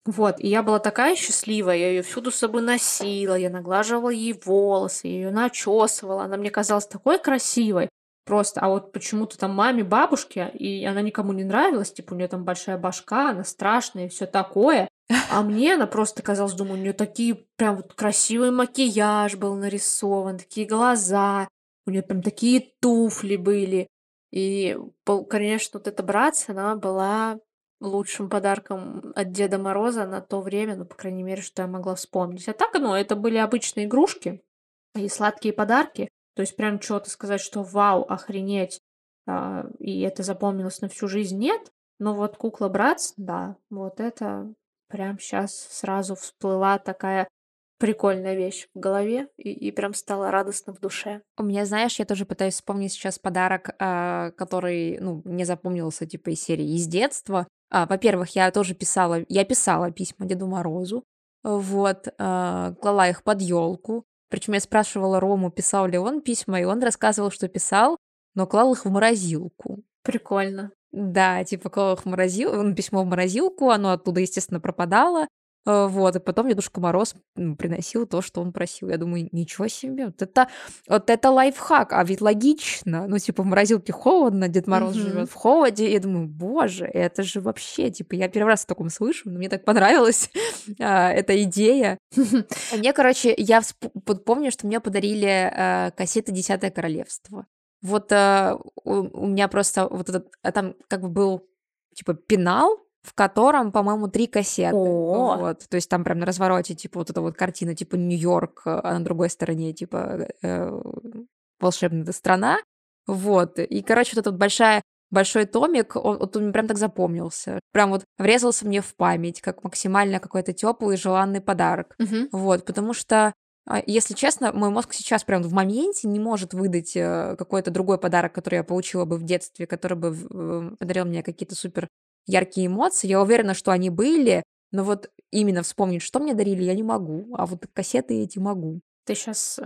Вот, и я была такая счастливая, я ее всюду с собой носила, я наглаживала ей волосы, я ее начесывала, она мне казалась такой красивой. Просто, а вот почему-то там маме, бабушке, и она никому не нравилась, типа у нее там большая башка, она страшная и все такое. А мне она просто казалась, думаю, у нее такие прям вот красивый макияж был нарисован, такие глаза, у нее прям такие туфли были. И, конечно, вот эта братья, она была лучшим подарком от Деда Мороза на то время, ну, по крайней мере, что я могла вспомнить. А так, ну, это были обычные игрушки и сладкие подарки. То есть прям что-то сказать, что вау, охренеть, а, и это запомнилось на всю жизнь, нет. Но вот кукла Братс, да, вот это прям сейчас сразу всплыла такая прикольная вещь в голове и, и прям стало радостно в душе. У меня, знаешь, я тоже пытаюсь вспомнить сейчас подарок, а, который, ну, мне запомнился, типа, из серии из детства. А, во-первых, я тоже писала, я писала письма Деду Морозу, вот, а, клала их под елку. Причем я спрашивала Рому, писал ли он письма, и он рассказывал, что писал, но клал их в морозилку. Прикольно. Да, типа клал их в морозилку, он письмо в морозилку, оно оттуда, естественно, пропадало. Э, Вот, и потом Дедушка Мороз м, приносил то, что он просил. Я думаю, ничего себе, вот это, вот это лайфхак, а ведь логично. Ну, типа, в морозилке холодно, Дед Мороз Мгм. живет в холоде. Я думаю, боже, это же вообще, типа, я первый раз о таком слышу, но мне так понравилась [laughs] а, эта идея. А Мне, короче, я всп- вот помню, что мне подарили э, кассеты «Десятое королевство». Вот э, у, у меня просто вот этот, а там как бы был типа пенал, в котором, по-моему, три кассеты. О. Вот, то есть там прям на развороте, типа, вот эта вот картина, типа, Нью-Йорк, а на другой стороне, типа, э, волшебная страна. Вот, и, короче, вот эта вот большая большой томик, он вот он прям так запомнился. Прям вот врезался мне в память, как максимально какой-то теплый желанный подарок. Мгм. Вот, потому что, если честно, мой мозг сейчас прям в моменте не может выдать, э, какой-то другой подарок, который я получила бы в детстве, который бы в э, подарил мне какие-то супер яркие эмоции. Я уверена, что они были, но вот именно вспомнить, что мне дарили, я не могу, а вот кассеты эти могу. Ты сейчас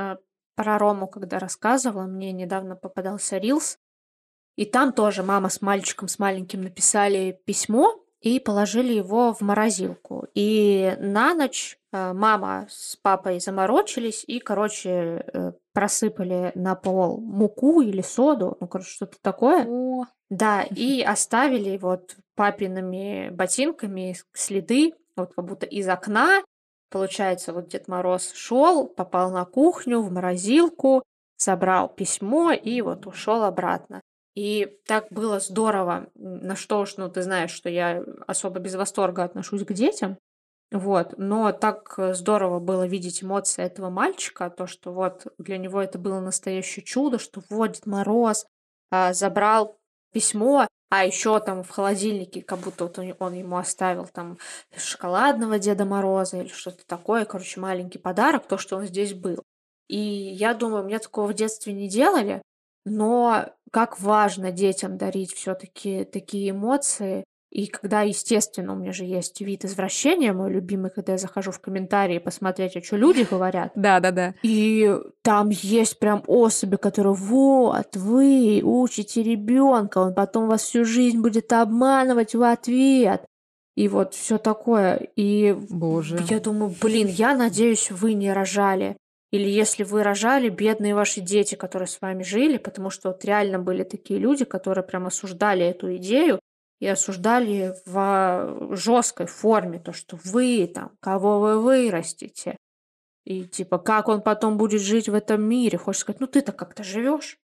про Рому когда рассказывала, мне недавно попадался рилс, и там тоже мама с мальчиком, с маленьким написали письмо и положили его в морозилку. И на ночь э, мама с папой заморочились и, короче, э, просыпали на пол муку или соду, ну, короче, что-то такое. О, Да, и оставили вот папиными ботинками следы, вот как будто из окна. Получается, вот Дед Мороз шел, попал на кухню, в морозилку, забрал письмо и вот ушел обратно. И так было здорово, на что уж, ну, ты знаешь, что я особо без восторга отношусь к детям, вот, но так э, здорово было видеть эмоции этого мальчика, то, что вот для него это было настоящее чудо, что вот Дед Мороз а, забрал письмо, а еще там в холодильнике, как будто вот он, он ему оставил там шоколадного Деда Мороза или что-то такое, короче, маленький подарок, то, что он здесь был. И я думаю, мне такого в детстве не делали, но как важно детям дарить все-таки такие эмоции. И когда, естественно, у меня же есть вид извращения, мой любимый, когда я захожу в комментарии посмотреть, а что люди говорят, да-да-да. и там есть прям особи, которые вот, вы учите ребенка, он потом вас всю жизнь будет обманывать в ответ. И вот все такое. И Боже. я думаю, блин, я надеюсь, вы не рожали. Или если вы рожали, бедные ваши дети, которые с вами жили, потому что вот реально были такие люди, которые прям осуждали эту идею и осуждали в жесткой форме то, что вы там, кого вы вырастите, и типа, как он потом будет жить в этом мире? Хочешь сказать, ну ты-то как-то живешь,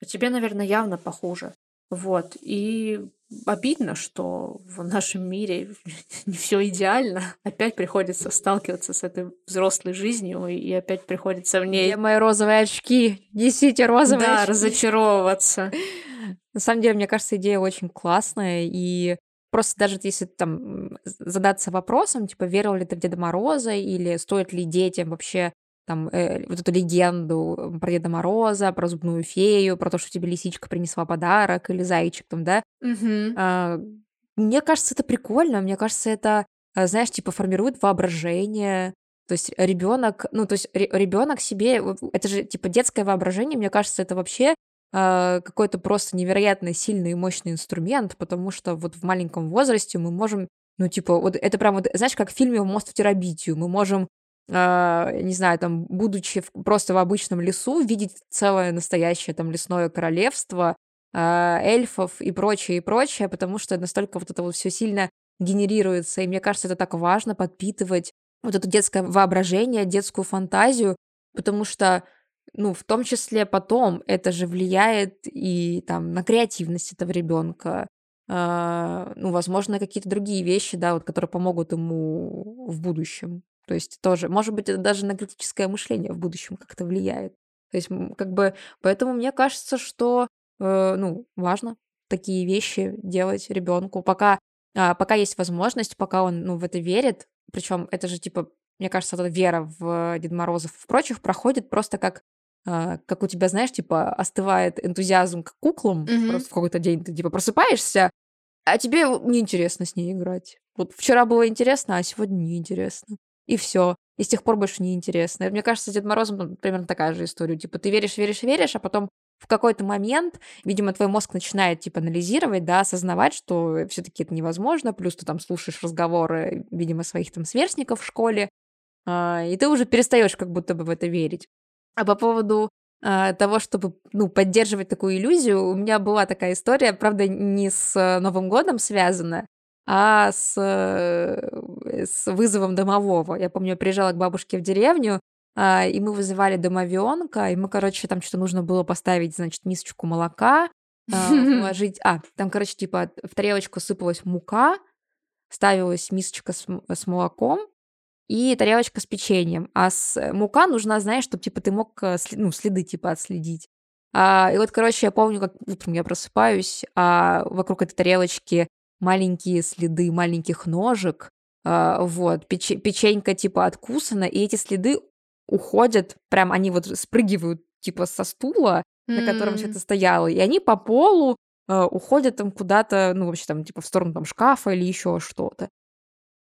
а тебе, наверное, явно похуже. Вот. И обидно, что в нашем мире [laughs] не все идеально. Опять приходится сталкиваться с этой взрослой жизнью, и опять приходится в ней Где мои розовые очки? Несите розовые да, очки. разочаровываться. На самом деле, мне кажется, идея очень классная, и просто даже если там задаться вопросом, типа, верил ли ты в Деда Мороза, или стоит ли детям вообще там э, вот эту легенду про Деда Мороза, про зубную фею, про то, что тебе лисичка принесла подарок, или зайчик там, да, Мгм. а, мне кажется, это прикольно. Мне кажется, это, а, знаешь, типа формирует воображение. То есть ребенок, ну, то есть ребенок себе, это же типа детское воображение, мне кажется, это вообще а, какой-то просто невероятно сильный и мощный инструмент, потому что вот в маленьком возрасте мы можем, ну, типа, вот это прям вот, знаешь, как в фильме «Мост в терабитию», мы можем не знаю, там, будучи в- просто в обычном лесу, видеть целое настоящее там лесное королевство, а, эльфов и прочее, и прочее, потому что настолько вот это вот все сильно генерируется, и мне кажется, это так важно подпитывать вот это детское воображение, детскую фантазию, потому что, ну, в том числе потом это же влияет и там на креативность этого ребенка, ну, возможно, какие-то другие вещи, да, вот, которые помогут ему в будущем. То есть тоже, может быть, это даже на критическое мышление в будущем как-то влияет. То есть, как бы, поэтому мне кажется, что, э, ну, важно такие вещи делать ребенку, пока, а, пока есть возможность, пока он, ну, в это верит. Причем это же, типа, мне кажется, эта вера в Деда Морозов и прочих проходит просто как, а, как у тебя, знаешь, типа, остывает энтузиазм к куклам, Мгм. просто в какой-то день ты, типа, просыпаешься, а тебе вот неинтересно с ней играть. Вот вчера было интересно, а сегодня неинтересно. И все. И с тех пор больше неинтересно. И мне кажется, с Дедом Морозом ну, примерно такая же история. Типа ты веришь, веришь, веришь, а потом в какой-то момент, видимо, твой мозг начинает, типа, анализировать, да, осознавать, что все таки это невозможно, плюс ты там слушаешь разговоры, видимо, своих там сверстников в школе, а, и ты уже перестаешь как будто бы в это верить. А по поводу а, того, чтобы, ну, поддерживать такую иллюзию, у меня была такая история, правда, не с э, Новым годом связана, а с, э, с вызовом домового. Я помню, я приезжала к бабушке в деревню, а, и мы вызывали домовенка, и мы, короче, там что-то нужно было поставить, значит, мисочку молока, а, [laughs] положить... А, там, короче, типа в тарелочку сыпалась мука, ставилась мисочка с, с молоком, и тарелочка с печеньем. А с э, мука нужна, знаешь, чтобы типа ты мог э, ну, следы типа отследить. А, и вот, короче, я помню, как утром я просыпаюсь, а вокруг этой тарелочки маленькие следы маленьких ножек, а, вот, пече печенька типа откусана, и эти следы уходят, прям они вот спрыгивают типа со стула, на котором всё М. это стояло, и они по полу, а, уходят там куда-то, ну, вообще там типа в сторону там шкафа или еще что-то.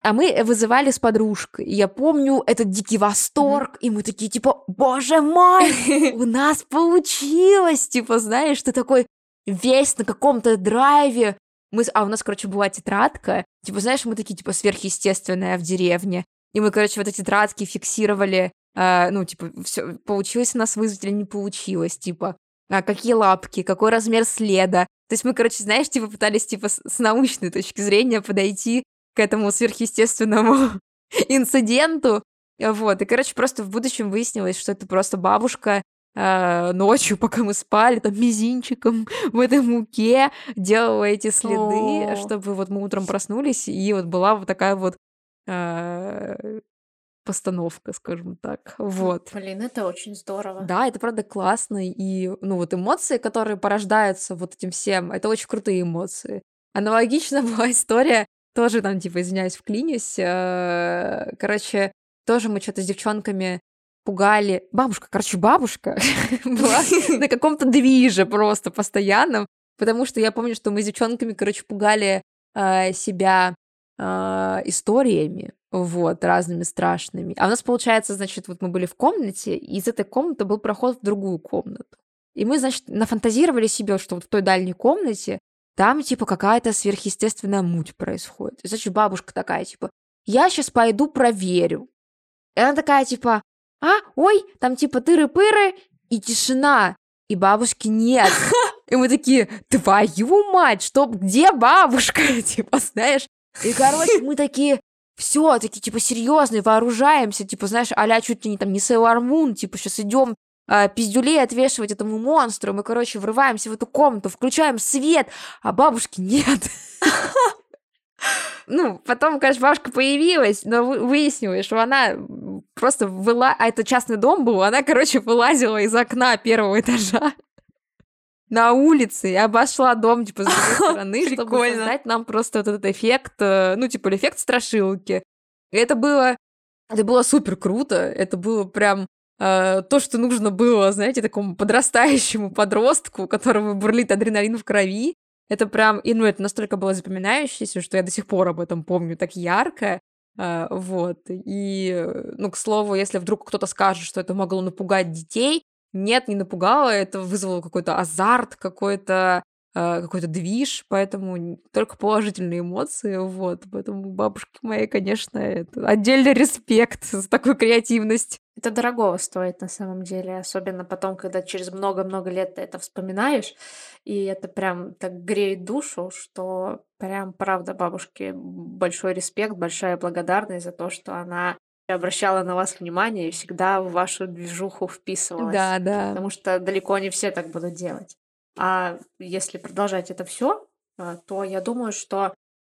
А мы вызывали с подружкой. И я помню этот дикий восторг, и мы такие типа: "Боже мой, [laughs] у нас получилось!" Типа, знаешь, ты такой весь на каком-то драйве. Мы а у нас, короче, была тетрадка. Типа, знаешь, мы такие типа сверхъестественная в деревне. И мы, короче, в этой тетрадке фиксировали, а, ну, типа, всё, получилось у нас вызвать или не получилось, типа, а, какие лапки, какой размер следа. То есть мы, короче, знаешь, типа пытались типа с научной точки зрения подойти к этому сверхъестественному [laughs] инциденту. Вот, и, короче, просто в будущем выяснилось, что это просто бабушка, ночью, пока мы спали, там мизинчиком [laughs] в этой муке делала эти следы, О. чтобы вот мы утром проснулись, и вот была вот такая вот, а, постановка, скажем так. Вот. блин, это очень здорово. Да, это правда классно, и, ну, вот эмоции, которые порождаются вот этим всем, это очень крутые эмоции. Аналогична [laughs] была история, тоже там, типа, извиняюсь, вклинюсь, а, короче, тоже мы чё-то с девчонками пугали бабушка, короче, бабушка [laughs] была [laughs] на каком-то движе просто постоянном, потому что я помню, что мы с девчонками, короче, пугали, а, себя, а, историями, вот, разными страшными. А у нас, получается, значит, вот мы были в комнате, и из этой комнаты был проход в другую комнату. И мы, значит, нафантазировали себе, что вот в той дальней комнате там, типа, какая-то сверхъестественная муть происходит. И, значит, бабушка такая, типа: "Я щас пойду проверю". И она такая, типа: "А, ой, там типа тыры-пыры", и тишина, и бабушки нет. [laughs] И мы такие: "Твою мать, что где бабушка?" [laughs] Типа, знаешь. И, короче, мы такие: "Всё", такие, типа, серьёзные, вооружаемся, типа, знаешь, а-ля чуть ли не там не Sailor Moon, типа, щас идём, а, пиздюлей отвешивать этому монстру. Мы, короче, врываемся в эту комнату, включаем свет, а бабушки нет. [laughs] Ну, потом, конечно, бабушка появилась, но вы выяснилось, что она, просто выла а это частный дом был, она, короче, вылазила из окна 1 этажа на улице и обошла дом, типа, с другой [laughs] стороны, чтобы создать нам просто вот этот эффект, э, ну, типа, эффект страшилки. И это было это было супер круто, это было прям, а, то, что нужно было, знаете, такому подрастающему подростку, у которого бурлит адреналин в крови. Это прям и, ну, это настолько было запоминающееся, что я до сих пор об этом помню так ярко. А, вот. И, э, ну, к слову, если вдруг кто-то скажет, что это могло напугать детей, нет, не напугало, это вызвало какой-то азарт, какой-то, какой-то движ, поэтому только положительные эмоции, вот. Поэтому бабушке моей, конечно, это отдельный респект за такую креативность. Это дорогого стоит на самом деле, особенно потом, когда через много-много лет ты это вспоминаешь, и это прям так греет душу, что прям правда бабушке большой респект, большая благодарность за то, что она обращала на вас внимание и всегда в вашу движуху вписывалась, Да, да. потому что далеко не все так будут делать. А если продолжать это всё, а, то я думаю, что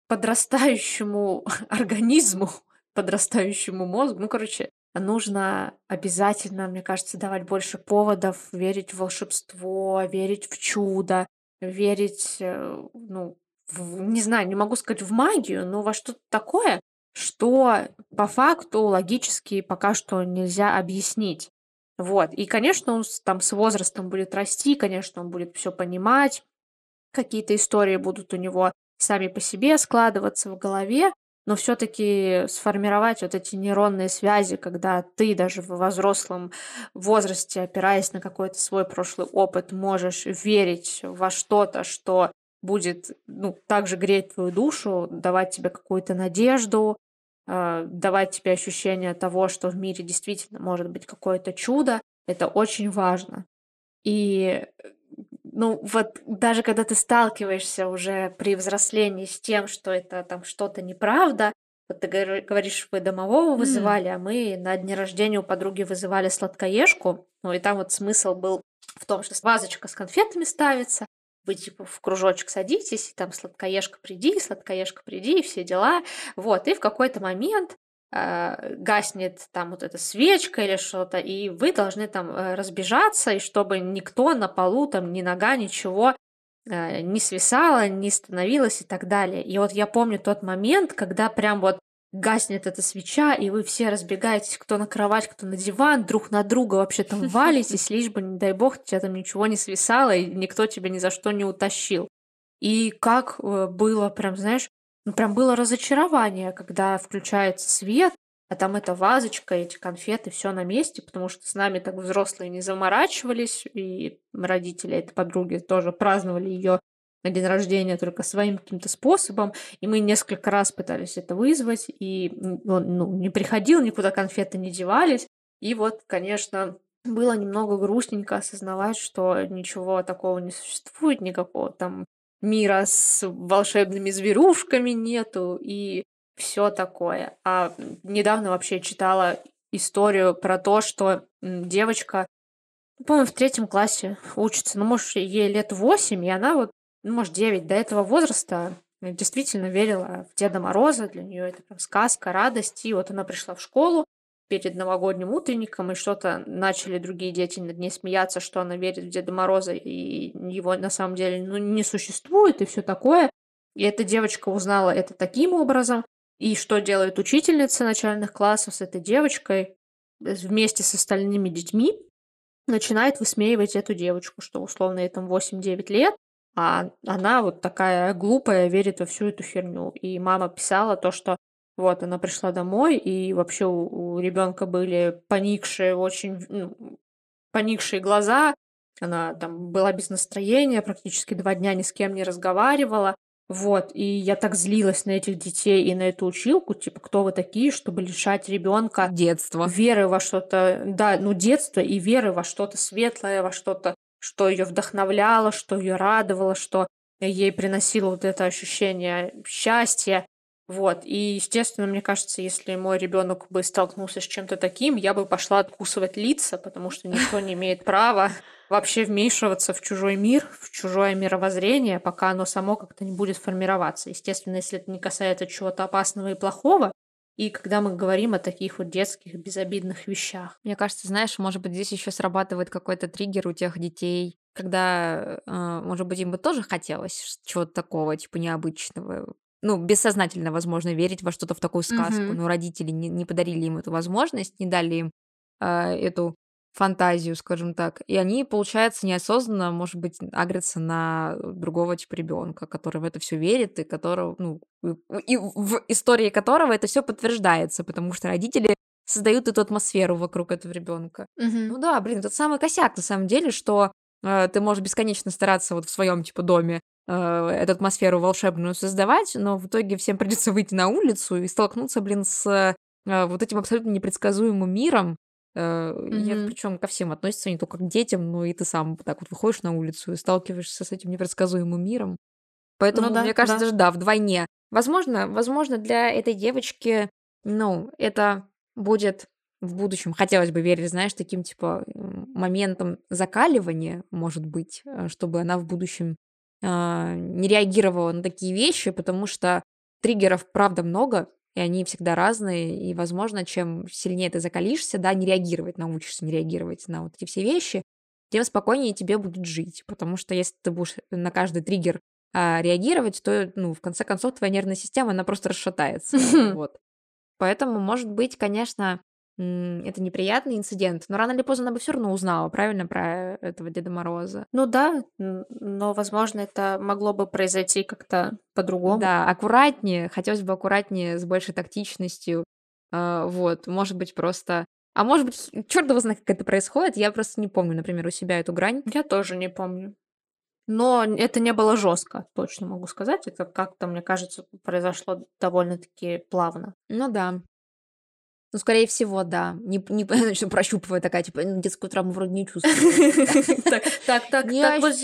подрастающему [laughs] организму, [laughs] подрастающему мозгу, ну, короче, нужно обязательно, мне кажется, давать больше поводов верить в волшебство, верить в чудо, верить, э, ну, в не знаю, не могу сказать в магию, но во что-то такое, что по факту логически пока что нельзя объяснить. Вот. И, конечно, он там с возрастом будет расти, конечно, он будет всё понимать, какие-то истории будут у него сами по себе складываться в голове, но всё-таки сформировать вот эти нейронные связи, когда ты даже в взрослом возрасте, опираясь на какой-то свой прошлый опыт, можешь верить во что-то, что будет, ну, также греть твою душу, давать тебе какую-то надежду, давать тебе ощущение того, что в мире действительно может быть какое-то чудо. Это очень важно. И, ну, вот даже когда ты сталкиваешься уже при взрослении с тем, что это там что-то неправда, вот ты говоришь, вы домового вызывали, а мы на дне рождения у подруги вызывали сладкоежку. Ну, и там вот смысл был в том, что вазочка с конфетами ставится, вы типа в кружочек садитесь, и там: "Сладкоежка, приди, сладкоежка, приди", и все дела. Вот. И в какой-то момент э, гаснет там вот эта свечка или что-то, и вы должны там, э, разбежаться, и чтобы никто на полу, там ни нога, ничего, э, не свисало, не становилось и так далее. И вот я помню тот момент, когда прям вот гаснет эта свеча, и вы все разбегаетесь, кто на кровать, кто на диван, друг на друга вообще там [laughs] валитесь, лишь бы, не дай бог, тебя там ничего не свисало, и никто тебя ни за что не утащил. И как э, было прям, знаешь, ну прям было разочарование, когда включается свет, а там эта вазочка, эти конфеты, все на месте, потому что с нами так взрослые не заморачивались, и родители этой подруги тоже праздновали ее на день рождения только своим каким-то способом, и мы несколько раз пытались это вызвать, и он ну, не приходил, никуда конфеты не девались. И вот, конечно, было немного грустненько осознавать, что ничего такого не существует, никакого там мира с волшебными зверушками нету и все такое. А недавно вообще читала историю про то, что девочка, по-моему, в третьем классе учится, ну, может, ей лет восемь, и она вот ну, может, 9 до этого возраста действительно верила в Деда Мороза. Для нее это прям сказка, радость. И вот она пришла в школу перед новогодним утренником, и что-то начали другие дети над ней смеяться, что она верит в Деда Мороза, и его на самом деле ну, не существует, и все такое. И эта девочка узнала это таким образом. И что делает учительница начальных классов с этой девочкой вместе с остальными детьми? Начинает высмеивать эту девочку, что условно ей там 8-9 лет, а она вот такая глупая, верит во всю эту херню. И мама писала то, что вот она пришла домой, и вообще у, у ребенка были поникшие, очень ну, поникшие глаза. Она там была без настроения, практически два дня ни с кем не разговаривала. Вот, и я так злилась на этих детей и на эту училку, типа, кто вы такие, чтобы лишать ребенка детства, веры во что-то, да, ну детства и веры во что-то светлое, во что-то что ее вдохновляло, что ее радовало, что ей приносило вот это ощущение счастья. Вот. И, естественно, мне кажется, если мой ребенок бы столкнулся с чем-то таким, я бы пошла откусывать лица, потому что никто не имеет права вообще вмешиваться в чужой мир, в чужое мировоззрение, пока оно само как-то не будет формироваться. Естественно, если это не касается чего-то опасного и плохого, и когда мы говорим о таких вот детских безобидных вещах. Мне кажется, знаешь, может быть, здесь еще срабатывает какой-то триггер у тех детей, когда, э, может быть, им бы тоже хотелось чего-то такого, типа, необычного. Ну, бессознательно, возможно, верить во что-то в такую сказку, Мгм. но родители не, не подарили им эту возможность, не дали им э, эту фантазию, скажем так. И они, получается, неосознанно, может быть, агрятся на другого типа ребенка, который в это все верит, и которого, ну, и в истории которого это все подтверждается, потому что родители создают эту атмосферу вокруг этого ребенка. Мгм. Ну да, блин, тот самый косяк, на самом деле, что э, ты можешь бесконечно стараться вот в своем типа доме э, эту атмосферу волшебную создавать, но в итоге всем придется выйти на улицу и столкнуться, блин, с э, вот этим абсолютно непредсказуемым миром, Э, и это причем ко всем относится, не только к детям, но и ты сам так вот выходишь на улицу и сталкиваешься с этим непредсказуемым миром. Ну Поэтому, да, мне кажется, да. даже да, вдвойне. Возможно, возможно, для этой девочки, ну, это будет в будущем, хотелось бы верить, знаешь, таким типа моментом закаливания, может быть, э, чтобы она в будущем а, не реагировала на такие вещи, потому что триггеров, правда, много, и они всегда разные, и, возможно, чем сильнее ты закалишься, да, не реагировать, научишься не реагировать на вот эти все вещи, тем спокойнее тебе будет жить. Потому что если ты будешь на каждый триггер а, реагировать, то, ну, в конце концов, твоя нервная система, она просто расшатается. [laughs] Вот. Поэтому, может быть, конечно, это неприятный инцидент, но рано или поздно она бы все равно узнала, правильно, про этого Деда Мороза. Ну да, но, возможно, это могло бы произойти как-то по-другому. Да, аккуратнее, хотелось бы аккуратнее, с большей тактичностью. А, вот, может быть, просто... А может быть, черт его знает, как это происходит, я просто не помню, например, у себя эту грань. Я тоже не помню. Но это не было жестко, точно могу сказать. Это как-то, мне кажется, произошло довольно-таки плавно. Ну да. Ну, скорее всего, да. Не, не [laughs] начну прощупывая такая, типа, «Ну, детскую травму вроде не чувствую. [laughs] Так, так, так,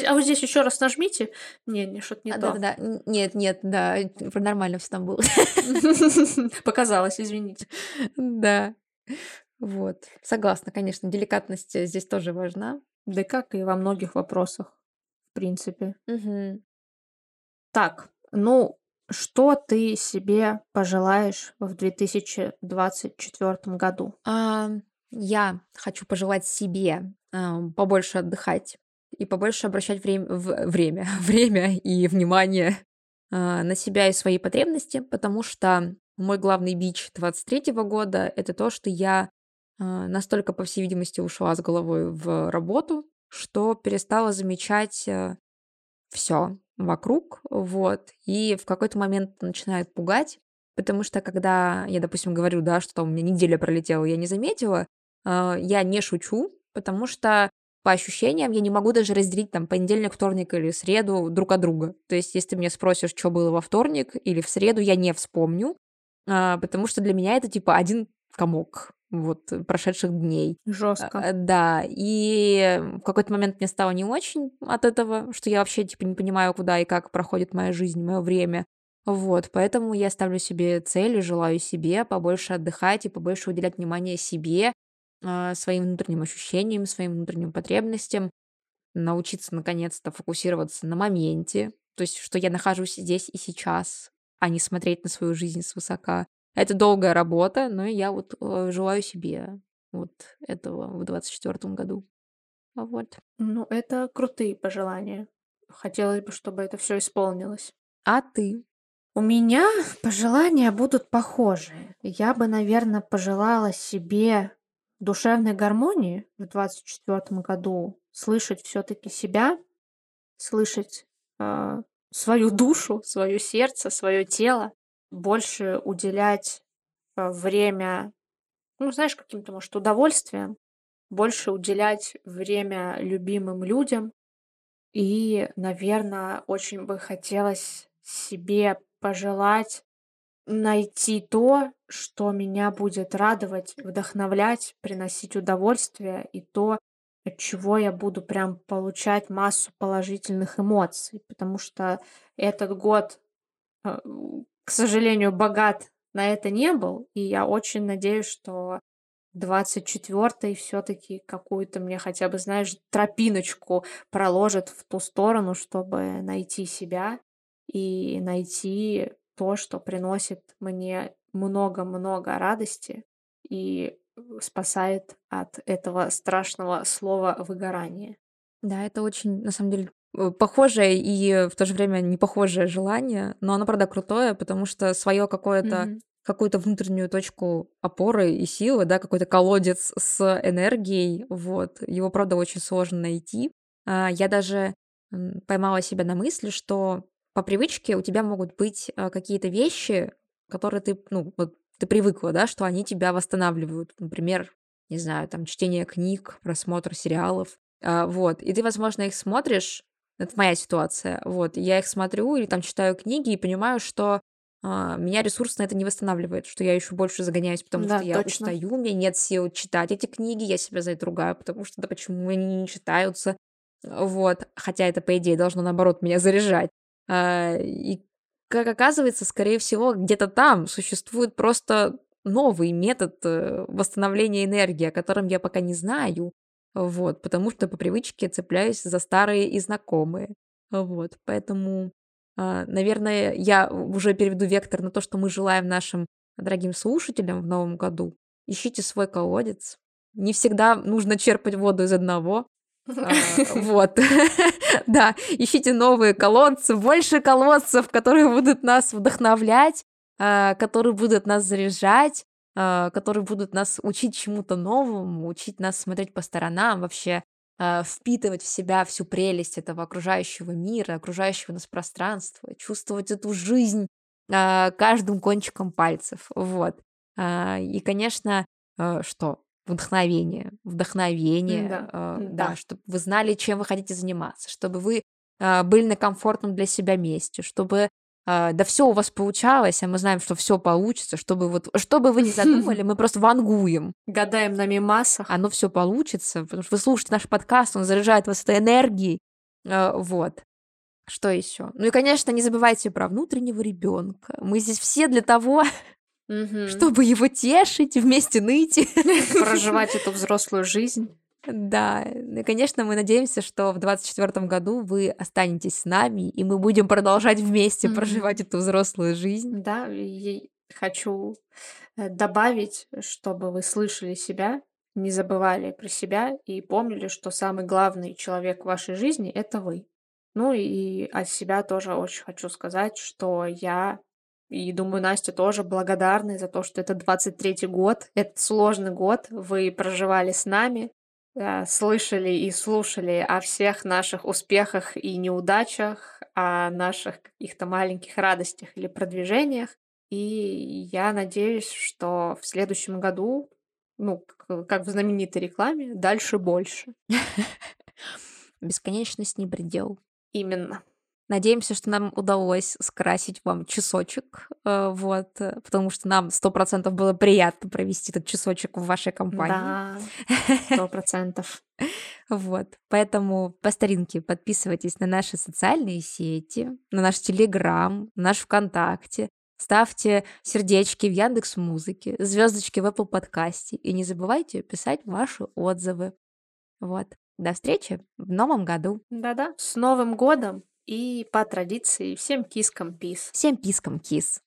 а вот здесь еще раз нажмите. Не, не, что-то не А, то. Да-да-да. Н- Нет, нет, да. Нормально все там было. [laughs] Показалось, извините. Да. Вот. Согласна, конечно, деликатность э, здесь тоже важна. Да как и во многих вопросах, в принципе. Так, ну, Что ты себе пожелаешь в 2024 году? А, я хочу пожелать себе, ам, побольше отдыхать и побольше обращать врем в время [laughs] время и внимание, а, на себя и свои потребности, потому что мой главный бич 23 года- это то, что я, а, настолько, по всей видимости, ушла с головой в работу, что перестала замечать, э, всё вокруг. Вот. И в какой-то момент начинает пугать, потому что когда я, допустим, говорю, да, что там у меня неделя пролетела, я не заметила, а, я не шучу, потому что по ощущениям я не могу даже разделить там понедельник, вторник или среду друг от друга. То есть если ты меня спросишь, чё было во вторник или в среду, я не вспомню, а, потому что для меня это типа один комок вот прошедших дней. А, да, и в какой-то момент мне стало не очень от этого, что я вообще типа не понимаю, куда и как проходит моя жизнь, моё время. Вот, поэтому я ставлю себе цель и желаю себе побольше отдыхать и побольше уделять внимание себе, а, своим внутренним ощущениям, своим внутренним потребностям, научиться наконец-то фокусироваться на моменте, то есть что я нахожусь здесь и сейчас, а не смотреть на свою жизнь свысока. Это долгая работа, но я вот, э, желаю себе вот этого в 24 году. Вот. Ну, это крутые пожелания. Хотелось бы, чтобы это всё исполнилось. А ты? У меня [laughs] пожелания будут похожие. Я бы, наверно, пожелала себе душевной гармонии в 24 году, слышать всё-таки себя, слышать, а, свою душу, своё сердце, своё тело, больше уделять, а, время, ну, знаешь, каким-то, может, удовольствиям, больше уделять время любимым людям. И, наверно, очень бы хотелось себе пожелать найти то, что меня будет радовать, вдохновлять, приносить удовольствие, и то, от чего я буду прям получать массу положительных эмоций. Потому что этот год, а, к сожалению, богат на это не был, и я очень надеюсь, что 24 всё-таки какую-то мне хотя бы, знаешь, тропиночку проложит в ту сторону, чтобы найти себя и найти то, что приносит мне много-много радости и, э, спасает от этого страшного слова "выгорание". Да, это очень, на самом деле, похожее и в то же время не похожее желание, но оно, правда, крутое, потому что своё какое-то Мгм. какую-то внутреннюю точку опоры и силы, да, какой-то колодец с энергией, вот, его, правда, очень сложно найти. А, я даже, поймала себя на мысли, что по привычке у тебя могут быть, а, какие-то вещи, которые ты, ну, вот ты привыкла, да, что они тебя восстанавливают. Например, не знаю, там, чтение книг, просмотр сериалов. А, вот, и ты, возможно, их смотришь, это моя ситуация, вот, я их смотрю или там читаю книги и понимаю, что, а, меня ресурсно это не восстанавливает, что я ещё больше загоняюсь, потому что Да, я точно. устаю, у меня нет сил читать эти книги, я себя за это ругаю, потому что: "Да почему они не читаются?" Вот, хотя это, по идее, должно, наоборот, меня заряжать. А, и, как оказывается, скорее всего, где-то там существует просто новый метод, э, восстановления энергии, о котором я пока не знаю, вот, потому что по привычке цепляюсь за старые и знакомые. Вот, поэтому, а, наверное, я уже переведу вектор на то, что мы желаем нашим дорогим слушателям в новом году: ищите свой колодец. Не всегда нужно черпать воду из одного. А, [laughs] вот, [laughs] да, ищите новые колодцы, больше колодцев, которые будут нас вдохновлять, а, которые будут нас заряжать, а, которые будут нас учить чему-то новому, учить нас смотреть по сторонам, вообще, а, впитывать в себя всю прелесть этого окружающего мира, окружающего нас пространства, чувствовать эту жизнь, а, каждым кончиком пальцев. Вот. И, конечно, а, что? Вдохновение. Вдохновение, М-да, а, да, м-да. чтоб вы знали, чем вы хотите заниматься, чтобы вы, были на комфортном для себя месте, чтобы, да всё у вас получалось, а мы знаем, что всё получится, чтобы вот что бы вы ни задумали, [laughs] мы просто вангуем. Гадаем на мемасах. Оно всё получится, потому что вы слушаете наш подкаст, он заряжает вас этой энергией. А, вот. Что ещё? Ну и, конечно, не забывайте про внутреннего ребёнка. Мы здесь все для того, чтобы его тешить, вместе ныть. [laughs] Проживать эту взрослую жизнь. Да, ну и, конечно, мы надеемся, что в 24 году вы останетесь с нами, и мы будем продолжать вместе проживать Мгм. эту взрослую жизнь. Да, и хочу, э, добавить, чтобы вы слышали себя, не забывали про себя и помнили, что самый главный человек в вашей жизни- это вы. Ну и от себя тоже очень хочу сказать, что я, и думаю, Настя тоже, благодарны за то, что это 23 год. Это сложный год, вы проживали с нами, э, слышали и слушали о всех наших успехах и неудачах, о наших каких-то маленьких радостях или продвижениях. И я надеюсь, что в следующем году, ну, как в знаменитой рекламе, дальше больше. [laughs] Бесконечность не предел. Именно. Надеемся, что нам удалось скрасить вам часочек, э, вот, э, потому что нам 100 % было приятно провести этот часочек в вашей компании. Да, 100 %. [laughs] Вот, поэтому по старинке подписывайтесь на наши социальные сети, на наш "Телеграм", наш "ВКонтакте", ставьте сердечки в "Яндекс.Музыке", звездочки в Apple подкасте и не забывайте писать ваши отзывы. Вот. До встречи в новом году! Да-да, с Новым годом! И по традиции всем кискам пис! Всем пискам кис!